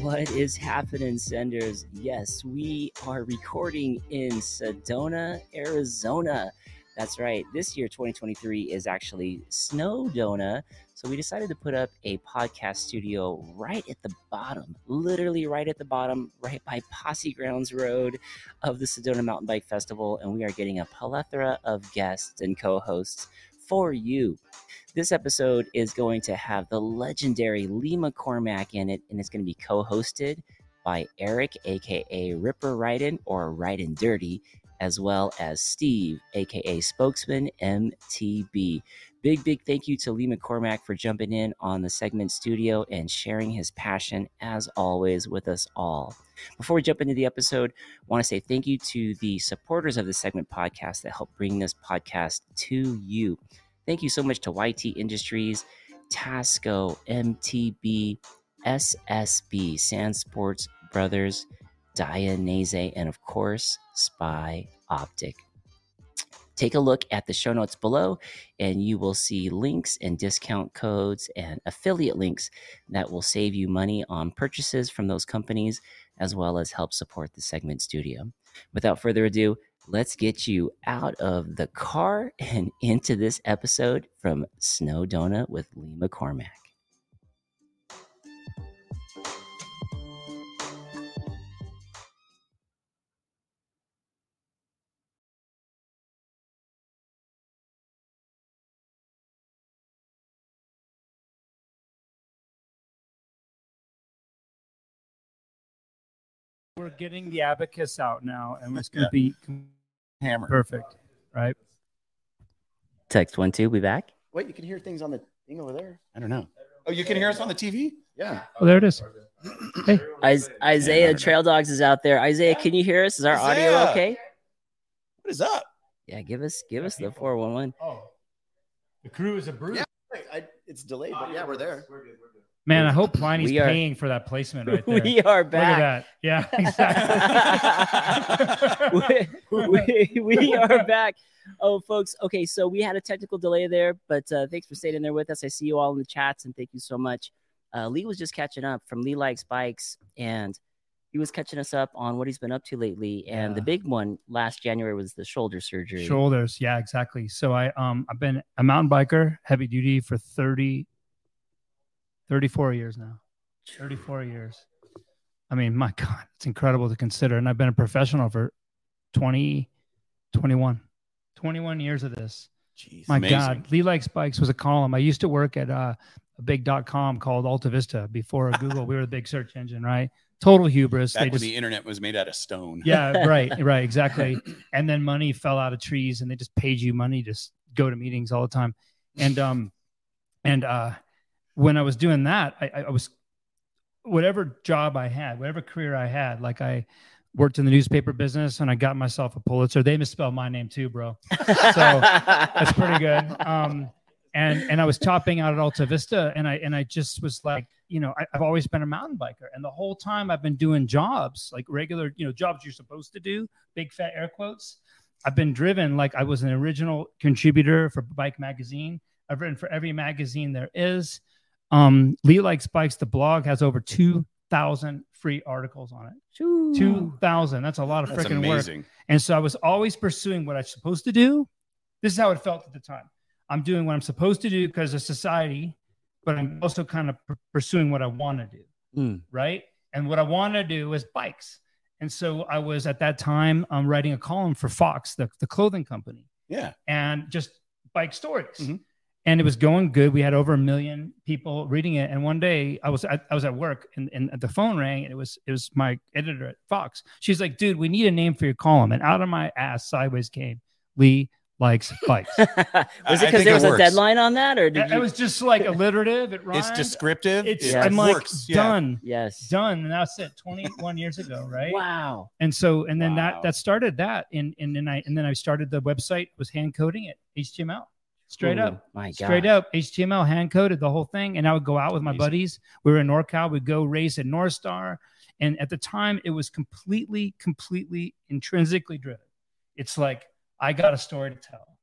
What is happening, senders? Yes, we are recording in Sedona, Arizona. That's right. This year, 2023, is actually Snowdona. So we decided to put up a podcast studio right at the bottom, literally right at the bottom, right by Posse Grounds Road of the Sedona Mountain Bike Festival. And we are getting a plethora of guests and co hosts for you. This episode is going to have the legendary Lee McCormack in it, and it's going to be co hosted by Eric, aka Ripper Ryden or Ryden Dirty, as well as Steve, aka Spokesman MTB. Big, big thank you to Lee McCormack for jumping in on the segment studio and sharing his passion, as always, with us all. Before we jump into the episode, I want to say thank you to the supporters of the segment podcast that help bring this podcast to you. Thank you so much to YT Industries, Tasco, MTB, SSB, Sand Sports Brothers, Dainese, and of course, Spy Optic. Take a look at the show notes below, and you will see links and discount codes and affiliate links that will save you money on purchases from those companies, as well as help support the segment studio. Without further ado, let's get you out of the car and into this episode from Snowdona with Lee McCormack. Getting the abacus out now, and it's going to be hammer. perfect, right? Text one, two, we back. Wait, you can hear things on the thing over there. I don't know. Oh, you can hear us on the TV? Yeah. Oh, there it is. Hey, Isaiah Yeah. Trail Dogs is out there. Isaiah, can you hear us? Is our audio okay? What is up? Yeah, give us give us the four one one. oh, the crew is a brute. Yeah. I, it's delayed, but yeah, we're there. Man, I hope Pliny's We are- paying for that placement right there. We are Look at back. that. Yeah, exactly. we, we, we are back. Oh, folks. Okay, so we had a technical delay there, but uh, thanks for staying in there with us. I see you all in the chats, and thank you so much. Uh, Lee was just catching up from Lee Likes Bikes, and he was catching us up on what he's been up to lately. And the big one last January was the shoulder surgery. Shoulders. Yeah, exactly. So I um I've been a mountain biker, heavy duty for 30 34 years now. 34 years. I mean, my god, it's incredible to consider and I've been a professional for 20 21 21 years of this. Jeez, My amazing. God, Lee Likes Bikes was a column. I used to work at uh, a big dot com called Alta Vista before Google. we were the big search engine, right? Total hubris. Back They just, the internet was made out of stone. yeah, right, right, exactly. And then money fell out of trees, and they just paid you money to go to meetings all the time. And um, and uh, when I was doing that, I, I was whatever job I had, whatever career I had, like I worked in the newspaper business, and I got myself a Pulitzer. They misspelled my name too, bro. So that's pretty good. Um, and and I was topping out at Alta Vista, and I and I just was like, you know, I, I've always been a mountain biker, and the whole time I've been doing jobs like regular, you know, jobs you're supposed to do, big fat air quotes. I've been driven like I was an original contributor for Bike Magazine. I've written for every magazine there is. Um, Lee Likes Bikes, the blog has over two thousand free articles on it. Shoo. Two thousand. That's a lot of freaking work. And so I was always pursuing what I'm supposed to do. This is how it felt at the time. I'm doing what I'm supposed to do because of society, but I'm also kind of pur- pursuing what I want to do. Mm. Right. And what I want to do is bikes. And so I was at that time um, writing a column for Fox, the, the clothing company, Yeah. and just bike stories. Mhm. And it was going good. We had over a million people reading it. And one day I was at, I was at work and, and the phone rang and it was it was my editor at Fox. She's like, dude, we need a name for your column. And out of my ass sideways came Lee likes bikes. was it because there was a deadline on that, or did it, you? it was just like alliterative. It rhymes. It's descriptive. It's it I'm like works. Yeah. done, yes. done, and that's it. 21 years ago, right? Wow. And so, and then Wow. that that started that, and and then I and then I started the website was hand coding it HTML straight Ooh, up. My God. Straight up HTML hand coded the whole thing. And I would go out with my Amazing. buddies. We were in NorCal. We'd go race at North Star. And at the time, it was completely, completely intrinsically driven. It's like, I got a story to tell.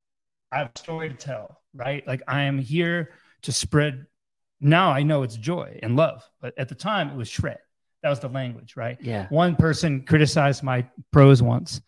I have a story to tell, right? Like, I am here to spread. Now I know it's joy and love. But at the time, it was shred. That was the language, right? Yeah. One person criticized my prose once. It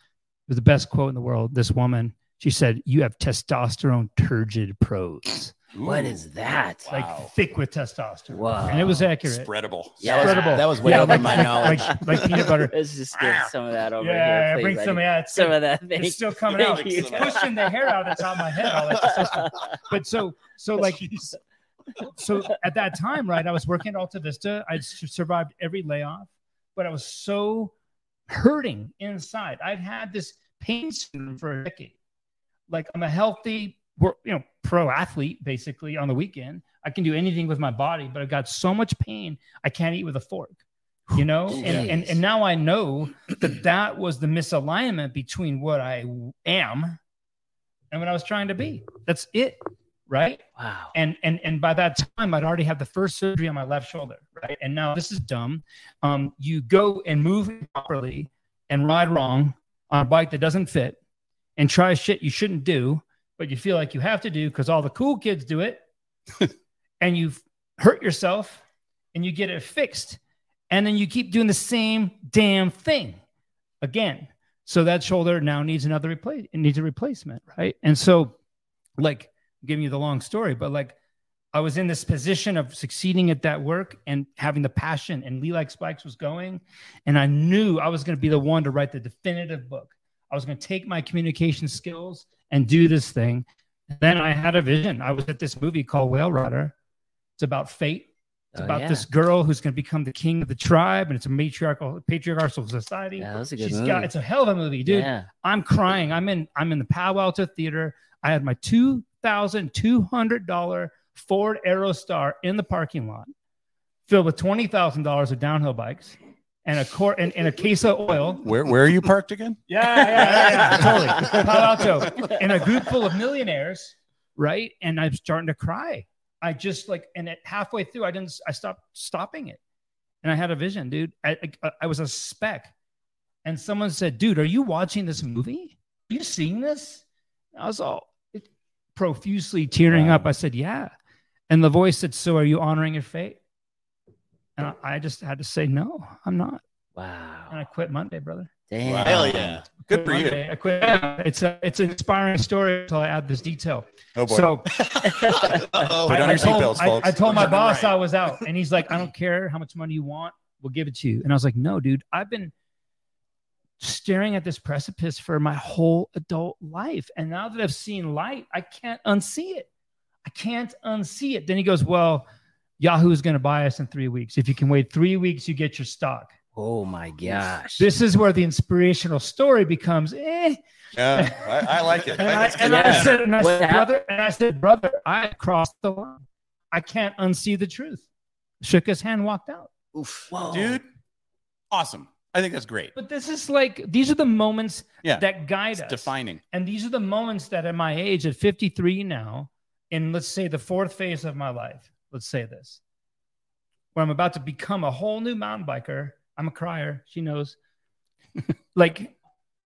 was the best quote in the world. This woman, she said, You have testosterone turgid prose, What Ooh. is that? Wow. like thick with testosterone. Wow. And it was accurate. Spreadable. Yeah, that was- Spreadable. that was way Yeah, over like- my knowledge. Like, like peanut butter. Let's just get some of that over yeah, here. Please, bring some. buddy. Yeah, it's, some of that. it's still coming thank out. you. It's pushing the hair out of the top of my head. All that testosterone. But so, so like, so at that time, right, I was working at Alta Vista. I survived every layoff, but I was so hurting inside. I'd had this pain syndrome for a decade. Like I'm a healthy, you know, pro athlete basically on the weekend. I can do anything with my body, but I've got so much pain I can't eat with a fork. You know, and, and and now I know that that was the misalignment between what I am and what I was trying to be. That's it, right? Wow. and and and by that time i'd already had the first surgery on my left shoulder right and now this is dumb um you go and move properly and ride wrong on a bike that doesn't fit and try shit you shouldn't do but you feel like you have to do because all the cool kids do it and you hurt yourself and you get it fixed and then you keep doing the same damn thing again so that shoulder now needs another replace it needs a replacement right and so like I'm giving you the long story, but like I was in this position of succeeding at that work and having the passion, and Lee Likes Bikes was going. And I knew I was going to be the one to write the definitive book. I was going to take my communication skills and do this thing. Then I had a vision. I was at this movie called Whale Rider. It's about fate. It's Oh, about yeah. this girl who's going to become the king of the tribe, and it's a matriarchal patriarchal society. Yeah, that was a good She's movie. got it's a hell of a movie, dude. Yeah. I'm crying. I'm in I'm in the Palo Alto Theater. I had my two thousand two hundred dollar Ford Aerostar in the parking lot, filled with twenty thousand dollars of downhill bikes and a quart and, and a case of oil. Where where are you parked again? Yeah, yeah, yeah, yeah, totally. Palo Alto in a group full of millionaires, right? And I'm starting to cry. I just like, and at halfway through, I didn't. I stopped stopping it, and I had a vision, dude. I, I, uh, I was a speck, and someone said, "Dude, are you watching this movie? Are you seeing this?" I was all profusely tearing Wow. up. I said, "Yeah," and the voice said, "So are you honoring your fate?" And I, I just had to say, "No, I'm not," and I quit Monday, brother. Damn. Wow. Hell yeah. Good for you. I quit. It's a it's an inspiring story until I add this detail. Oh boy. So Put I, on I your told, seatbelts, I, folks. I told my Right. boss I was out, and he's like, "I don't care how much money you want, we'll give it to you." And I was like, "No, dude, I've been staring at this precipice for my whole adult life, and now that I've seen light, I can't unsee it. I can't unsee it." Then he goes, "Well." Yahoo's going to buy us in three weeks. If you can wait three weeks, you get your stock. Oh my gosh. This is where the inspirational story becomes, eh, yeah, I, I like it. And I, and good. I said, and I said, brother, and I said, brother, I crossed the line. I can't unsee the truth. Shook his hand, walked out. Oof. Whoa. dude. Awesome. I think that's great. But this is like these are the moments Yeah. that guide It's us. defining. And these are the moments that at my age, at 53 now, in let's say the fourth phase of my life, let's say this, where I'm about to become a whole new mountain biker. I'm a crier. She knows. like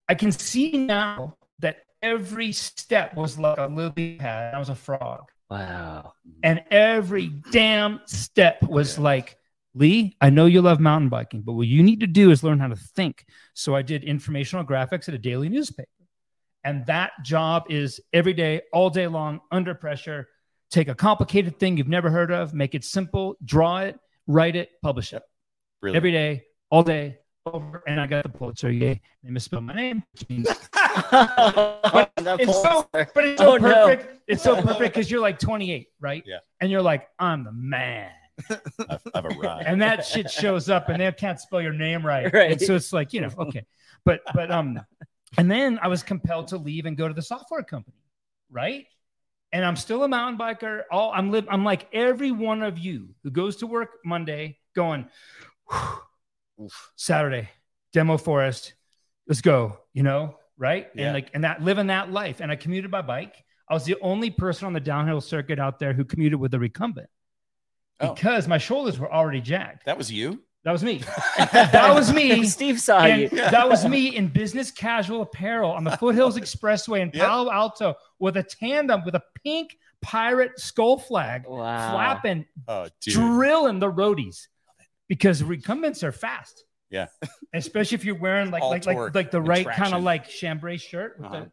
I can see now that every step was like a lily pad. I was a frog. Wow. And every damn step was like, Lee, I know you love mountain biking, but what you need to do is learn how to think. So I did informational graphics at a daily newspaper. And that job is every day, all day long, under pressure. Take a complicated thing you've never heard of, make it simple, draw it, write it, publish it Really. every day, all day, over. And I got the Pulitzer. Yay. They misspelled my name, which means but it's so, but it's Oh, so no. perfect. It's so perfect because you're like 28, right? Yeah. And you're like, I'm the man. I've, I've arrived. And that shit shows up and they can't spell your name right. Right. And so it's like, you know, okay. But but um and then I was compelled to leave and go to the software company. right? And I'm still a mountain biker. All I'm live. I'm like every one of you who goes to work Monday, going Saturday, demo forest, let's go. You know, right? Yeah. And like and that living that life. And I commuted by bike. I was the only person on the downhill circuit out there who commuted with a recumbent Oh. because my shoulders were already jacked. That was you. That was me. that was me. Steve saw And you. that was me in business casual apparel on the Foothills Expressway in Yep. Palo Alto with a tandem with a pink pirate skull flag Wow. flapping, Oh, drilling the roadies because recumbents are fast. Yeah. Especially if you're wearing like All like like, torque like the right kind of like chambray shirt with Uh-huh. the tie.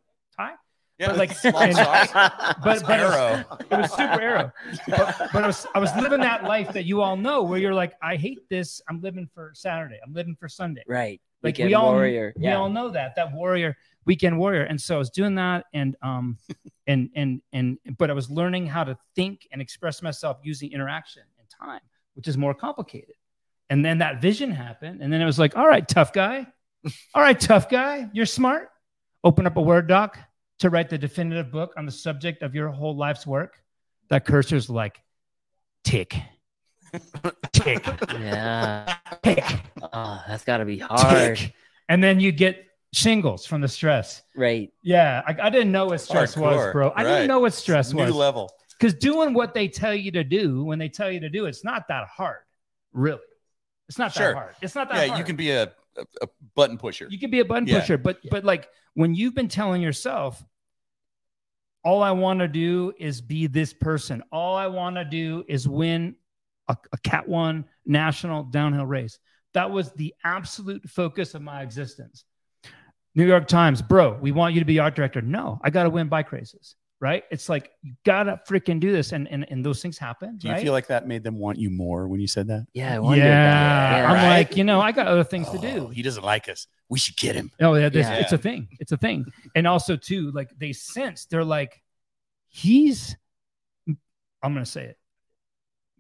Yeah, but like- long and- socks. But but it was, it was super arrow. But, but I was I was living that life that you all know where you're like, I hate this. I'm living for Saturday. I'm living for Sunday. right. Like Weekend we all warrior. we Yeah. all know that that warrior weekend warrior. And so I was doing that and um and and and but I was learning how to think and express myself using interaction and time, which is more complicated. And then that vision happened, and then it was like, all right, tough guy, all right, tough guy, you're smart. Open up a Word doc to write the definitive book on the subject of your whole life's work. That cursor's like tick, tick, yeah. tick, Oh, that's got to be hard. tick. And then you get shingles from the stress. Right. Yeah, I, I didn't know what stress was, bro. I right. didn't know what stress New was. level. Because doing what they tell you to do when they tell you to do, it's not that hard, really. It's not Sure. that hard. It's not that Yeah, hard. you can be a, a, a button pusher. you can be a button Yeah. pusher, but but like when you've been telling yourself, all I want to do is be this person. All I want to do is win a, a Cat One national downhill race. That was the absolute focus of my existence. New York Times, bro, we want you to be art director. No, I got to win bike races, right? It's like you gotta freaking do this, and and, and those things happen. Do you right? feel like that made them want you more when you said that? Yeah. I yeah. That. yeah. I'm Right? like, you know, I got other things to do. Oh, He doesn't like us. We should get him. Oh yeah, this, Yeah. it's a thing. It's a thing. And also too, like they sense they're like, he's. I'm gonna say it.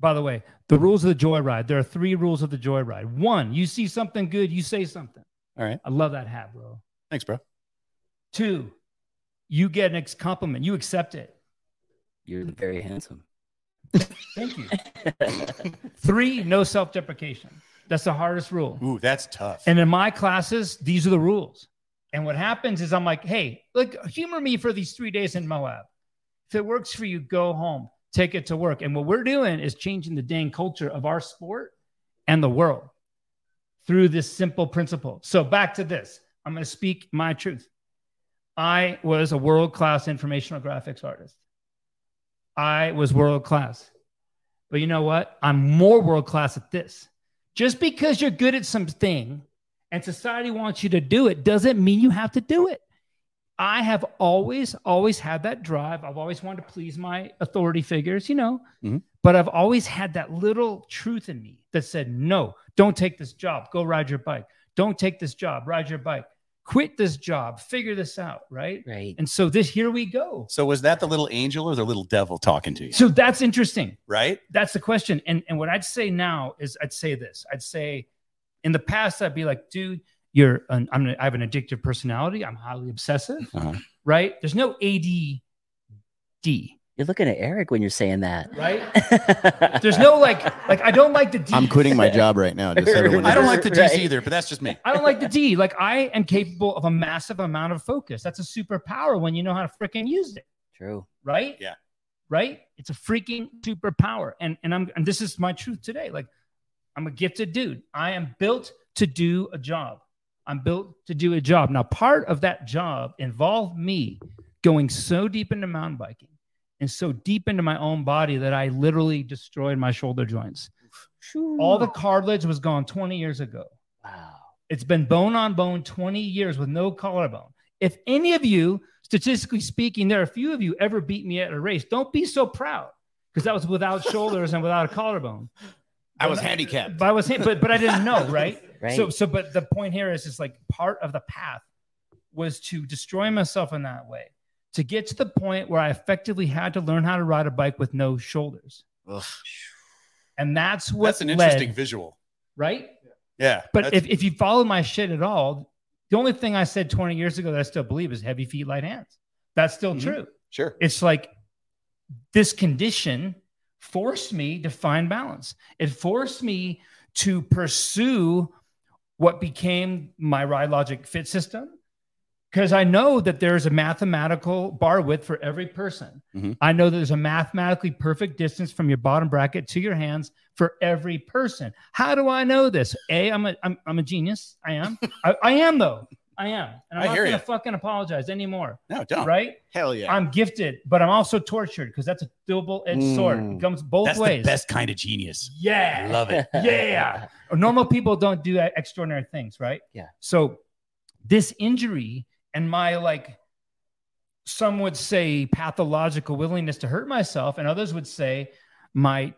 By the way, the rules of the joyride. There are three rules of the joyride. One, you see something good, you say something. All right. I love that hat, bro. Thanks, bro. Two, you get an ex- compliment, you accept it. You're very handsome. Thank you. Three, no self-deprecation. That's the hardest rule. Ooh, that's tough. And in my classes, these are the rules. And what happens is I'm like, hey, look, humor me for these three days in Moab. If it works for you, go home, take it to work. And what we're doing is changing the dang culture of our sport and the world through this simple principle. So back to this. I'm going to speak my truth. I was a world class informational graphics artist. I was world class. But you know what? I'm more world class at this. Just because you're good at something and society wants you to do it doesn't mean you have to do it. I have always, always had that drive. I've always wanted to please my authority figures, you know, Mhm. but I've always had that little truth in me that said, no, don't take this job. Go ride your bike. Don't take this job. Ride your bike. Quit this job. Figure this out. Right. Right. And so this, here we go. so was that the little angel or the little devil talking to you? So that's interesting. Right? that's the question. And and what I'd say now is I'd say this. I'd say in the past I'd be like, dude, you're an, I'm I have an addictive personality. I'm highly obsessive, Uh-huh. right? There's no ADD, You're looking at Eric when you're saying that. right? There's no like like I don't like the D. I'm quitting my job right now. Just everyone I don't like the D's Right. either, but that's just me. I don't like the D. Like I am capable of a massive amount of focus. That's a superpower when you know how to freaking use it. True. right? Yeah. Right? It's a freaking superpower. And and I'm and this is my truth today. Like I'm a gifted dude. I am built to do a job. I'm built to do a job. Now, part of that job involved me going so deep into mountain biking and so deep into my own body that I literally destroyed my shoulder joints. All the cartilage was gone 20 years ago. Wow. It's been bone on bone 20 years with no collarbone. If any of you, statistically speaking, there are a few of you ever beat me at a race, don't be so proud because that was without shoulders and without a collarbone. I was handicapped. But I was, but but I didn't know, right? Right. So so, but the point here is just like part of the path was to destroy myself in that way, to get to the point where I effectively had to learn how to ride a bike with no shoulders, Ugh. and that's what That's an led, interesting visual. right? Yeah. But if, if you follow my shit at all, the only thing I said 20 years ago that I still believe is heavy feet, light hands. That's still Mhm. true. Sure. It's like this condition forced me to find balance. It forced me to pursue what became my ride logic fit system because I know that there's a mathematical bar width for every person. Mhm. I know there's a mathematically perfect distance from your bottom bracket to your hands for every person. How do I know this? A, I'm a I'm, I'm a genius. I am. I, I am though. I am, and I'm I not gonna fucking apologize anymore. No, don't. Right? Hell yeah. I'm gifted, but I'm also tortured because that's a double-edged sword. Mm. It comes both That's ways. the best kind of genius. Yeah. I love it. Yeah. Normal people don't do extraordinary things, right? Yeah. So this injury and my like some would say pathological willingness to hurt myself and others would say my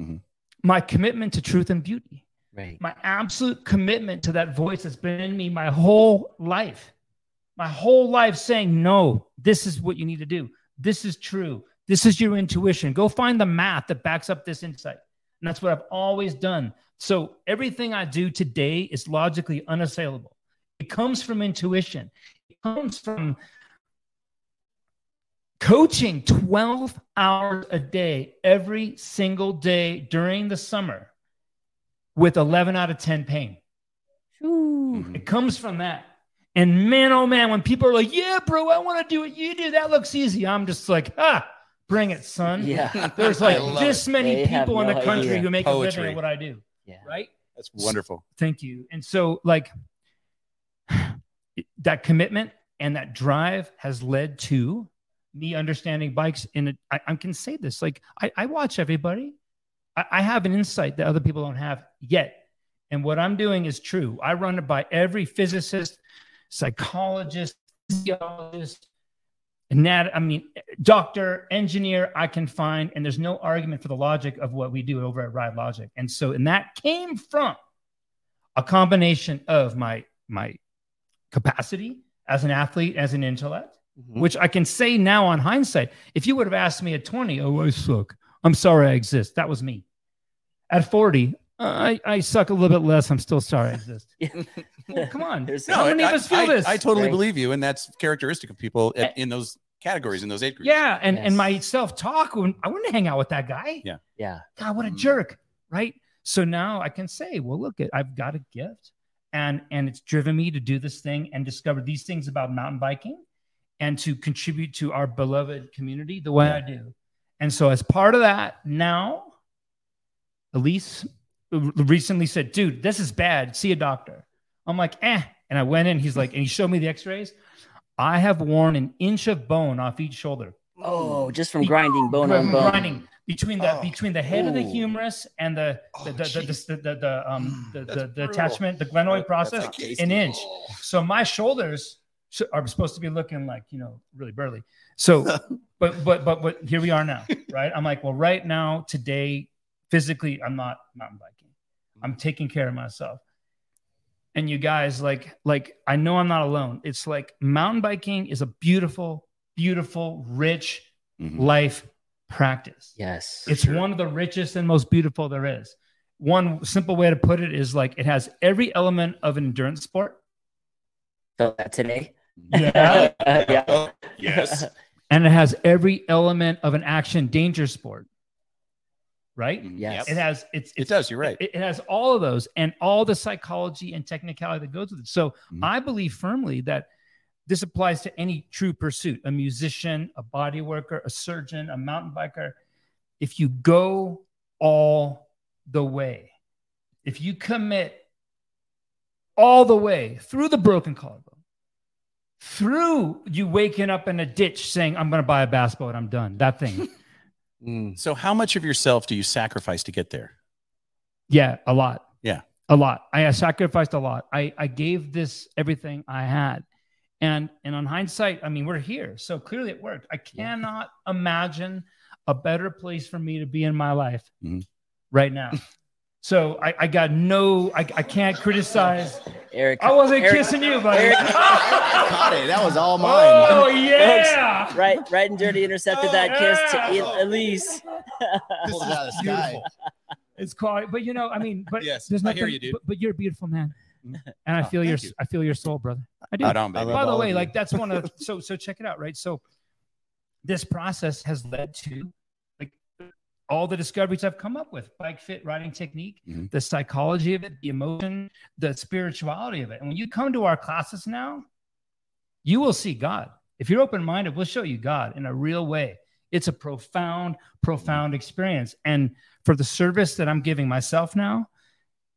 Mhm. my commitment to truth and beauty Right. my absolute commitment to that voice that's been in me my whole life. My whole life saying, no, this is what you need to do. This is true. This is your intuition. Go find the math that backs up this insight. And that's what I've always done. So everything I do today is logically unassailable. It comes from intuition, it comes from coaching 12 hours a day every single day during the summer with 11 out of 10 pain. Mhm. It comes from that. And man, oh man, when people are like, yeah, bro, I want to do what you do, that looks easy. I'm just like, ah, bring it, son. Yeah. There's like love this many They have people in no the country idea. who make a living at what I do, Yeah. right? That's wonderful. Thank you. And so, like, that commitment and that drive has led to me understanding bikes. In I, can say this, like, I, I watch everybody. I, I have an insight that other people don't have yet. And what I'm doing is true. I run it by every physicist, psychologist, physiologist, anat- I mean, doctor, engineer I can find, and there's no argument for the logic of what we do over at Ride Logic. And so, and that came from a combination of my my capacity as an athlete, as an intellect, Mhm. which I can say now on hindsight. If you would have asked me at 20, oh, I suck. I'm sorry I exist. That was me. At 40, I, I suck a little bit less. I'm still sorry I exist. Well, come on. There's- How many I, of us feel I- this? I totally Right. believe you, and that's characteristic of people at, in those categories, in those age groups. yeah. And, and my self talk, I wouldn't hang out with that guy. Yeah. Yeah. God, what a Mm. jerk. Right. So now I can say, well, look, I've got a gift and and it's driven me to do this thing and discover these things about mountain biking and to contribute to our beloved community the way I do. And so as part of that, now Elise recently said, dude, this is bad. See a doctor. I'm like, eh. And I went in, he's like, and he showed me the x-rays. I have worn an inch of bone off each shoulder. Oh, just from grinding bone on bone. grinding between the Oh. between the head of the humerus and the Oh, the, the, the, the, the, the, um the, the, the attachment the glenoid process an tasty. inch so my shoulders are supposed to be looking like you know really burly so but but but but here we are now right i'm like well right now today physically i'm not mountain biking i'm taking care of myself and you guys like like i know i'm not alone it's like mountain biking is a beautiful beautiful rich Mhm. life practice Yes. it's one of the richest and most beautiful there is. One simple way to put it is like it has every element of an endurance sport. Felt that today. Yeah. yeah. Yes. And it has every element of an action danger sport. Right? Mhm. Yes. It has it's, It does. You're right. it, it has all of those and all the psychology and technicality that goes with it. So Mhm. I believe firmly that this applies to any true pursuit a musician, a body worker, a surgeon, a mountain biker. If you go all the way, if you commit all the way through the broken collarbone, through you waking up in a ditch saying, I'm going to buy a basketball and I'm done, that thing. Mm. So, how much of yourself do you sacrifice to get there? Yeah, a lot. Yeah. A lot. I sacrificed a lot. I, I gave this everything I had. And and on hindsight, I mean, we're here. So clearly it worked. I cannot imagine a better place for me to be in my life Mhm. right now. So I, I got no, I, I can't criticize. Eric. I wasn't Eric- kissing you, buddy. Eric- Caught it. That was all oh, mine. oh, yeah. Right, right and dirty intercepted oh, that kiss to El- Elise. Pulled it out of the sky. It's quite, but you know, I mean, but Yes, there's I hear you, dude. But, but you're a beautiful man. Mm-hmm. and I Oh, feel your you. I feel your soul, brother. I do. Right on, baby. love By the way, like that's one of so so check it out, right? So this process has led to like all the discoveries I've come up with: bike fit, riding technique, Mhm. the psychology of it, the emotion, the spirituality of it. And when you come to our classes now, you will see God. If you're open minded, we'll show you God in a real way. It's a profound, profound experience. And for the service that I'm giving myself now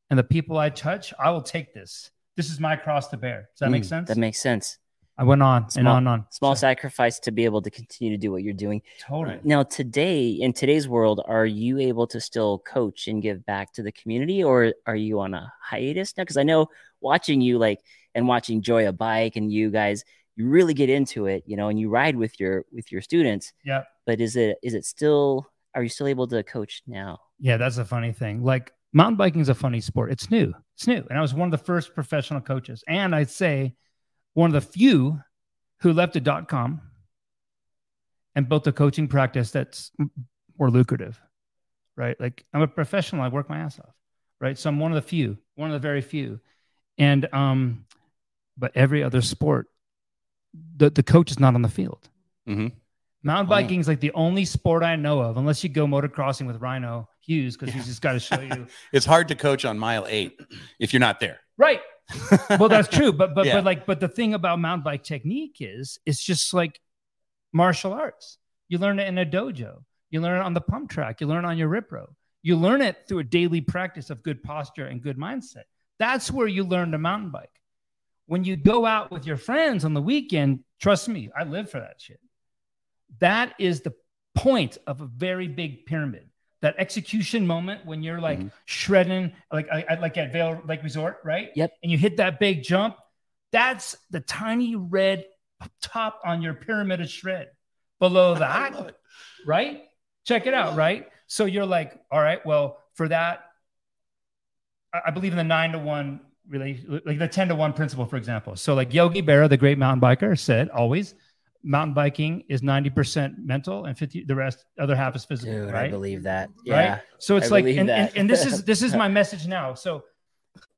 and the people I touch, I will take this. This is my cross to bear. Does that make Mm, sense? That makes sense. I went on and Small- on and on. Small So- sacrifice to be able to continue to do what you're doing. Totally. Now, today, in today's world, are you able to still coach and give back to the community, or are you on a hiatus now? Because I know watching you, like, and watching Joy of Bike, and you guys, you really get into it, you know, and you ride with your with your students. Yeah. But is it is it still? Are you still able to coach now? Yeah, that's a funny thing. Like mountain biking is a funny sport. It's new. It's new. And I was one of the first professional coaches. And I'd say one of the few who left a dot com and built a coaching practice that's more lucrative. Right. Like I'm a professional. I work my ass off. Right. So I'm one of the few, one of the very few. And um, but every other sport, the, the coach is not on the field. Mhm. Mountain yeah. biking is like the only sport I know of, unless you go motocrossing with Rhino Hughes, because he's just got to show you. It's hard to coach on mile eight if you're not there. right. Well, that's true. But but Yeah. but like but the thing about mountain bike technique is it's just like martial arts. You learn it in a dojo. You learn it on the pump track. You learn it on your RipRow. You learn it through a daily practice of good posture and good mindset. That's where you learn to mountain bike. When you go out with your friends on the weekend, trust me, I live for that shit. That is the point of a very big pyramid. That execution moment when you're like Mhm. shredding, like I, I- like at Vail Lake Resort, right? Yep. And you hit that big jump. That's the tiny red top on your pyramid of shred. Below that, right? Check it out, right? So you're like, all right, well, for that, I I believe in the nine to one relation, like the 10 to one principle, for example. So, like Yogi Berra, the great mountain biker, said always mountain biking is 90% mental and 50, the rest, other half is physical, Dude, I believe that. Yeah. right? So it's I like, and, and, and this is this is my message now. So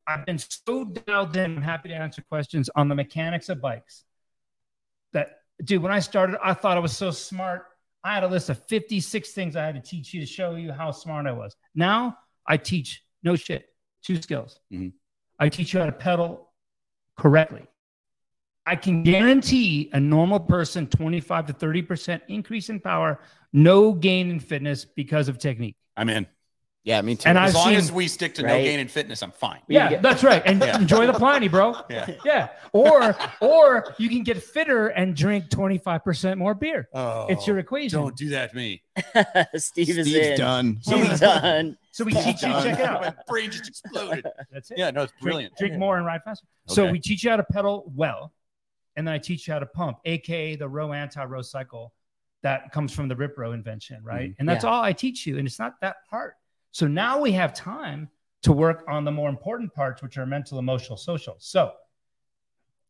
I've been so dialed in. I'm happy to answer questions on the mechanics of bikes. That dude, when I started, I thought I was so smart. I had a list of 56 things I had to teach you to show you how smart I was. Now I teach no shit, two skills. Mhm. I teach you how to pedal correctly. I can guarantee a normal person 25 to 30% increase in power, no gain in fitness because of technique. I'm in. Yeah, me too. And As I've long seen- as we stick to no gain in fitness, I'm fine. We Yeah, that's right. And Yeah. enjoy the planty, bro. Yeah. Yeah. Or or you can get fitter and drink 25% more beer. Oh, It's your equation. Don't do that to me. Steve is Steve's in. done. Steve's done. So we teach you, check it out. My brain just exploded. That's it. Yeah, no, it's brilliant. drink more and ride faster. So we teach you how to pedal well, and then I teach you how to pump, aka the row anti row cycle that comes from the RipRow invention, right? And that's Yeah. all I teach you, and it's not that hard. So now we have time to work on the more important parts, which are mental, emotional, social. So,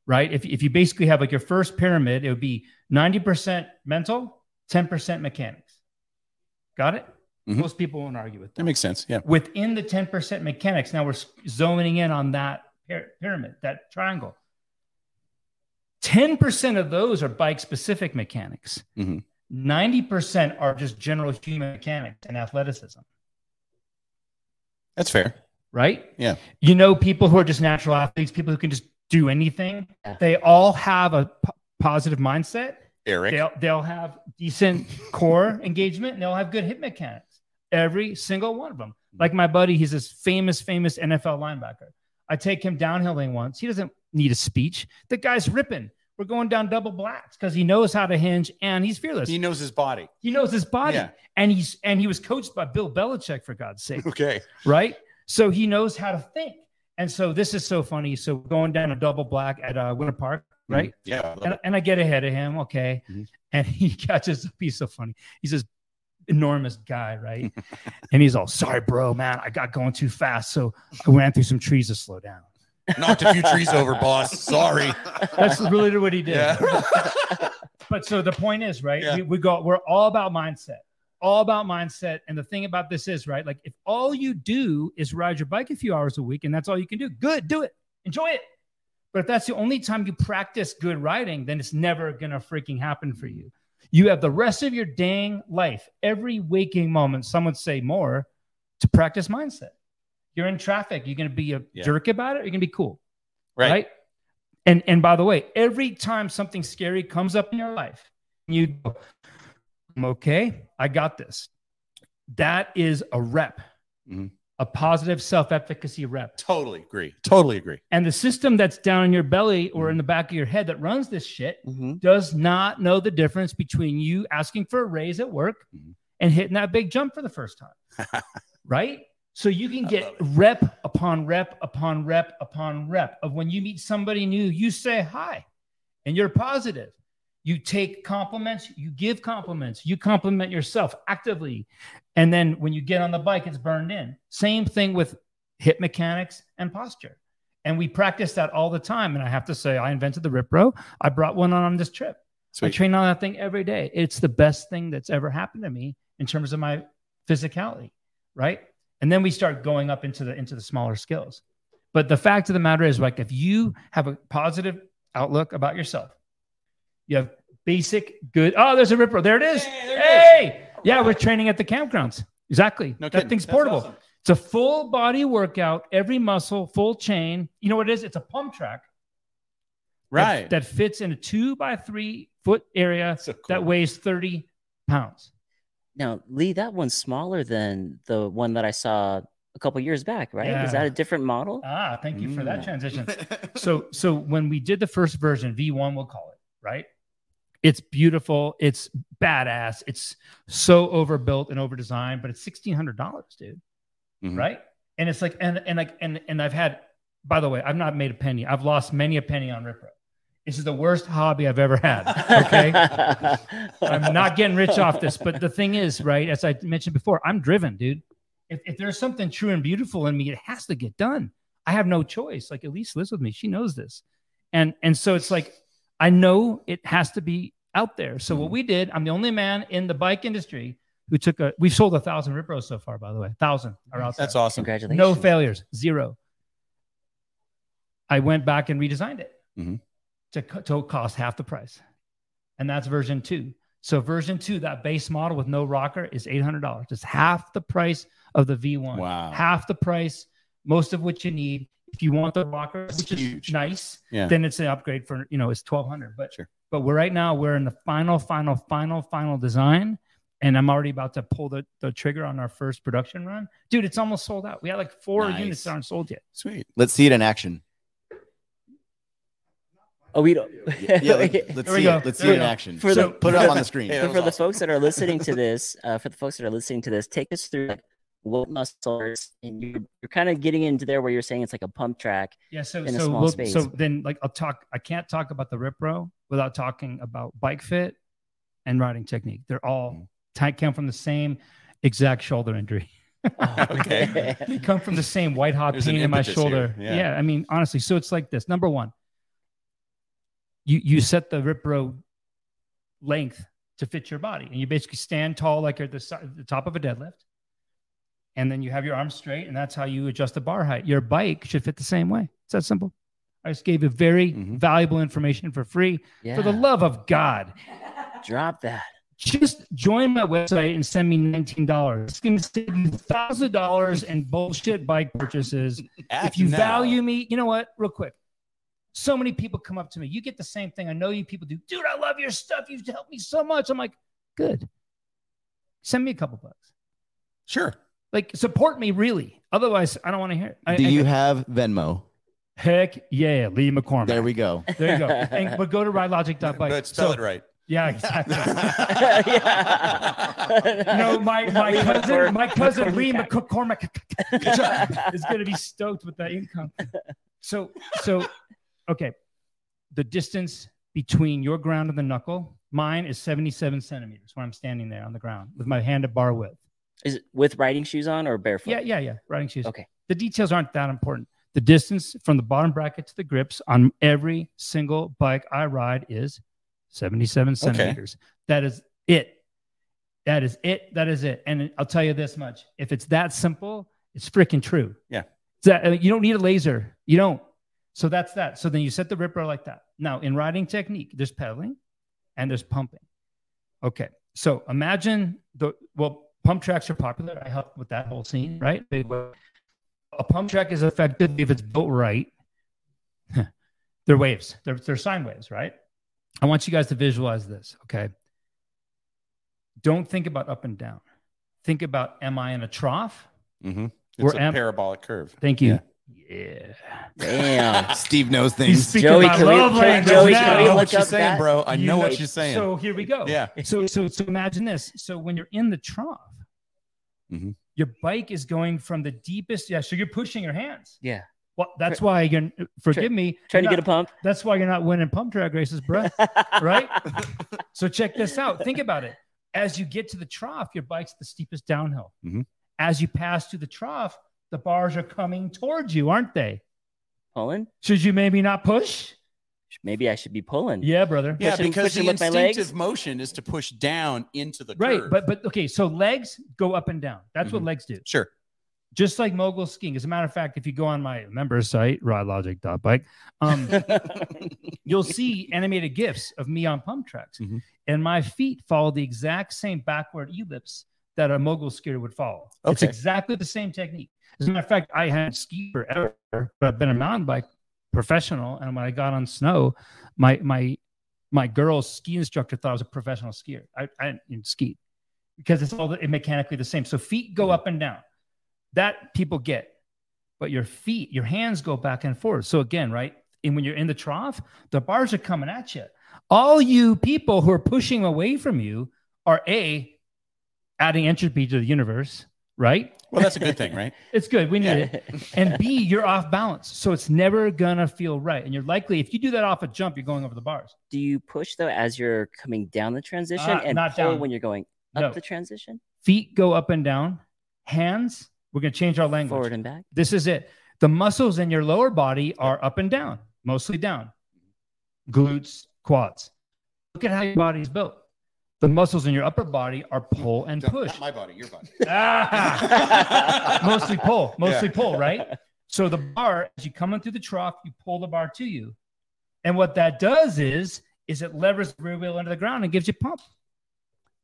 right, if if you basically have like your first pyramid, it would be ninety percent mental, ten percent mechanics. Got it? Mhm. Most people won't argue with that That makes sense. Yeah. within the 10% mechanics now we're zoning in on that pyramid that triangle 10% of those are bike specific mechanics Mhm. 90% are just general human mechanics and athleticism That's fair. right Yeah. you know people who are just natural athletes people who can just do anything Yeah. they all have a p- positive mindset Eric. they'll, they'll have decent core engagement and they'll have good hip mechanics every single one of them like my buddy he's this famous famous nfl linebacker i take him downhilling once he doesn't need a speech the guy's ripping we're going down double blacks because he knows how to hinge and he's fearless He knows his body. He knows his body Yeah. and he's and he was coached by bill belichick for god's sake Okay. right? So he knows how to think. And so this is so funny. So going down a double black at uh, Winter Park, right? Yeah. I love And, and I get ahead of him, okay. Mhm. And he catches a piece so funny. He's this enormous guy, right? and he's all, sorry, bro, man, I got going too fast. So I ran through some trees to slow down. Knocked a few trees over, boss. Sorry. That's really what he did. Yeah. but so the point is, right? Yeah. We, we go, we're all about mindset, all about mindset. And the thing about this is, right? Like if all you do is ride your bike a few hours a week and that's all you can do, good, do it. Enjoy it. But if that's the only time you practice good riding, then it's never gonna freaking happen for you. You have the rest of your dang life, every waking moment, some would say more, to practice mindset. You're in traffic, you're gonna be a Yeah. jerk about it, you're gonna be cool Right. right? And and by the way, every time something scary comes up in your life, you go, "I'm okay, I got this. That is a rep, Mhm. a positive self-efficacy rep. Totally agree. Totally agree. And the system that's down in your belly or in the back of your head that runs this shit Mhm. does not know the difference between you asking for a raise at work Mhm. and hitting that big jump for the first time. right? So you can get rep upon rep upon rep upon rep of when you meet somebody new, you say hi and you're positive. You take compliments, you give compliments, you compliment yourself actively. And then when you get on the bike, it's burned in. Same thing with hip mechanics and posture. And we practice that all the time. And I have to say, I invented the Rip Row. I brought one on on this trip. I train on that thing every day. It's the best thing that's ever happened to me in terms of my physicality, right? And then we start going up into the into the smaller skills. But the fact of the matter is, like, if you have a positive outlook about yourself, you have basic good. Oh, there's a ripper. There it is. Hey, it Hey, yeah, we're training at the campgrounds. Exactly. No that kidding. thing's portable. awesome. It's a full body workout, every muscle, full chain. You know what it is? It's a pump track that- Right. that, fits in a two by three foot area So cool. that weighs 30 pounds. Now, Lee, that one's smaller than the one that I saw a couple years back, right? Is that a different model? Ah, thank you for that Mm. transition. so so when we did the first version v1 we'll call it right it's beautiful it's badass it's so overbuilt and overdesigned but it's $1600 dude Mhm. right and it's like and and like and and i've had by the way i've not made a penny i've lost many a penny on RipRow this is the worst hobby i've ever had okay? I'm not getting rich off this but the thing is right as i mentioned before i'm driven dude. If, if there's something true and beautiful in me it has to get done. I have no choice. Like elise lives with me. She knows this. And and so it's like i know it has to be out there. So what we did i'm the only man in the bike industry who took a we've sold a thousand RipRows so far by the way. A thousand are out there. That's awesome. Congratulations. no failures. Zero. I went back and redesigned it. Mhm. To, to cost half the price and that's version two so version two that base model with no rocker is $800 it's half the price of the v1 Wow. half the price most of what you need if you want the rocker which is huge. nice Yeah. then it's an upgrade for you know it's 1200 but Sure. but we're right now we're in the final final final final design and i'm already about to pull the, the trigger on our first production run dude it's almost sold out we had like four Nice. units that aren't sold yet Sweet. Let's see it in action. Oh, we don't. Yeah, let, There us see go. it. Let's see it in action. For So- the Put it up on the screen. Yeah, so for was the folks that are listening to this, uh, for the folks that are listening to this, take us through like what muscles and you're, you're kind of getting into there where you're saying it's like a pump track. yeah so In a so small we'll- space. so then like i'll talk i can't talk about the rip row without talking about bike fit and riding technique they're all Mhm. tight come from the same exact shoulder injury Okay. they come from the same white hot There's pain in my shoulder. Yeah. Yeah. I mean, honestly, so it's like this. Number one, you you set the rip row length to fit your body, and you basically stand tall like you're at the, the top of a deadlift, and then you have your arms straight, and that's how you adjust the bar height. Your bike should fit the same way. It's that simple. I just gave you very Mhm. valuable information for free. Yeah. For the love of God, Drop that. just join my website and send me $19. It's going to save you $1,000 in bullshit bike purchases. if you now. value me, you know what? Real quick. So many people come up to me. You get the same thing. I know you people do. Dude, I love your stuff. You've helped me so much. I'm like, good. Send me a couple bucks. Sure. Like, support me, really. Otherwise, I don't want to hear it. I- Do I- you have Venmo? Heck yeah, Lee McCormick. There we go. There you go. And, but go to ridelogic.bike. But spell So- it right. Yeah, exactly. yeah. No, my my Lee cousin, McCor- my cousin Lee McCormick. McCormick is going to be stoked with that income. So, so, okay, the distance between your ground and the knuckle, mine is seventy-seven centimeters when I'm standing there on the ground with my hand at bar width. Is it with riding shoes on or barefoot? Yeah, yeah, yeah. Riding shoes. Okay. The details aren't that important. The distance from the bottom bracket to the grips on every single bike I ride is 77 centimeters. That is it. That is it. That is it. And I'll tell you this much: if it's that simple, it's freaking true. Yeah. It's that, uh, you don't need a laser. You don't. So that's that. So then you set the ripper like that. Now in riding technique, there's pedaling and there's pumping. Okay. So imagine the well, pump tracks are popular. I help with that whole scene, right? A pump track is effective if it's built right. they're waves. They're they're sine waves, right? I want you guys to visualize this. Okay. Don't think about up and down. Think about am I in a trough? Mhm. We're It's a am- parabolic curve. Thank you. Yeah. Damn. Steve knows He's things. speaking Joey, my can we- can- language Joey, now. can I we know look what you're up saying, that? bro. I You know know, what you're saying. So here we go. yeah. So so so imagine this. So when you're in the trough, Mhm. your bike is going from the deepest. Yeah. So you're pushing your hands. Yeah. Well, that's why you're. Forgive me. Trying to you're get a not- pump. That's why you're not winning pump track races, bro. right? So check this out. Think about it. As you get to the trough, your bike's the steepest downhill. Mhm. As you pass through the trough, the bars are coming towards you, aren't they? Pulling? Should you maybe not push? Maybe I should be pulling. Yeah, brother. Yeah, Pushing- because pushing the with my instinctive legs? motion is to push down into the Right, curve. but but okay, so legs go up and down. That's what Mhm. legs do. sure. Just like mogul skiing. As a matter of fact, if you go on my member site, ridelogic.bike, um, you'll see animated gifs of me on pump tracks. Mhm. And my feet follow the exact same backward ellipse that a mogul skier would follow. Okay. It's exactly the same technique. As a matter of fact, I hadn't skied forever, but I've been a mountain bike professional. And when I got on snow, my my my girl's ski instructor thought I was a professional skier. I, I didn't ski because it's all the, mechanically the same. So feet go up and down. That people get. But your feet, your hands go back and forth. So again, right? And when you're in the trough, the bars are coming at you. All you people who are pushing away from you are A, adding entropy to the universe, right? Well, that's a good thing, right? It's good. We need it. And B, you're off balance. So it's never gonna feel right. And you're likely, if you do that off a jump, you're going over the bars. Do you push though as you're coming down the transition Uh, and not pull down. when you're going up No. the transition? Feet go up and down. Hands, we're gonna change our language. Forward and back? This is it. The muscles in your lower body are up and down, mostly down. Glutes, quads. Look at how your body is built. The muscles in your upper body are pull and Don't- push. Not my body, your body. Ah! mostly pull, mostly Yeah. pull, right? So the bar, as you come in through the trough, you pull the bar to you. And what that does is, is it levers the rear wheel under the ground and gives you pump.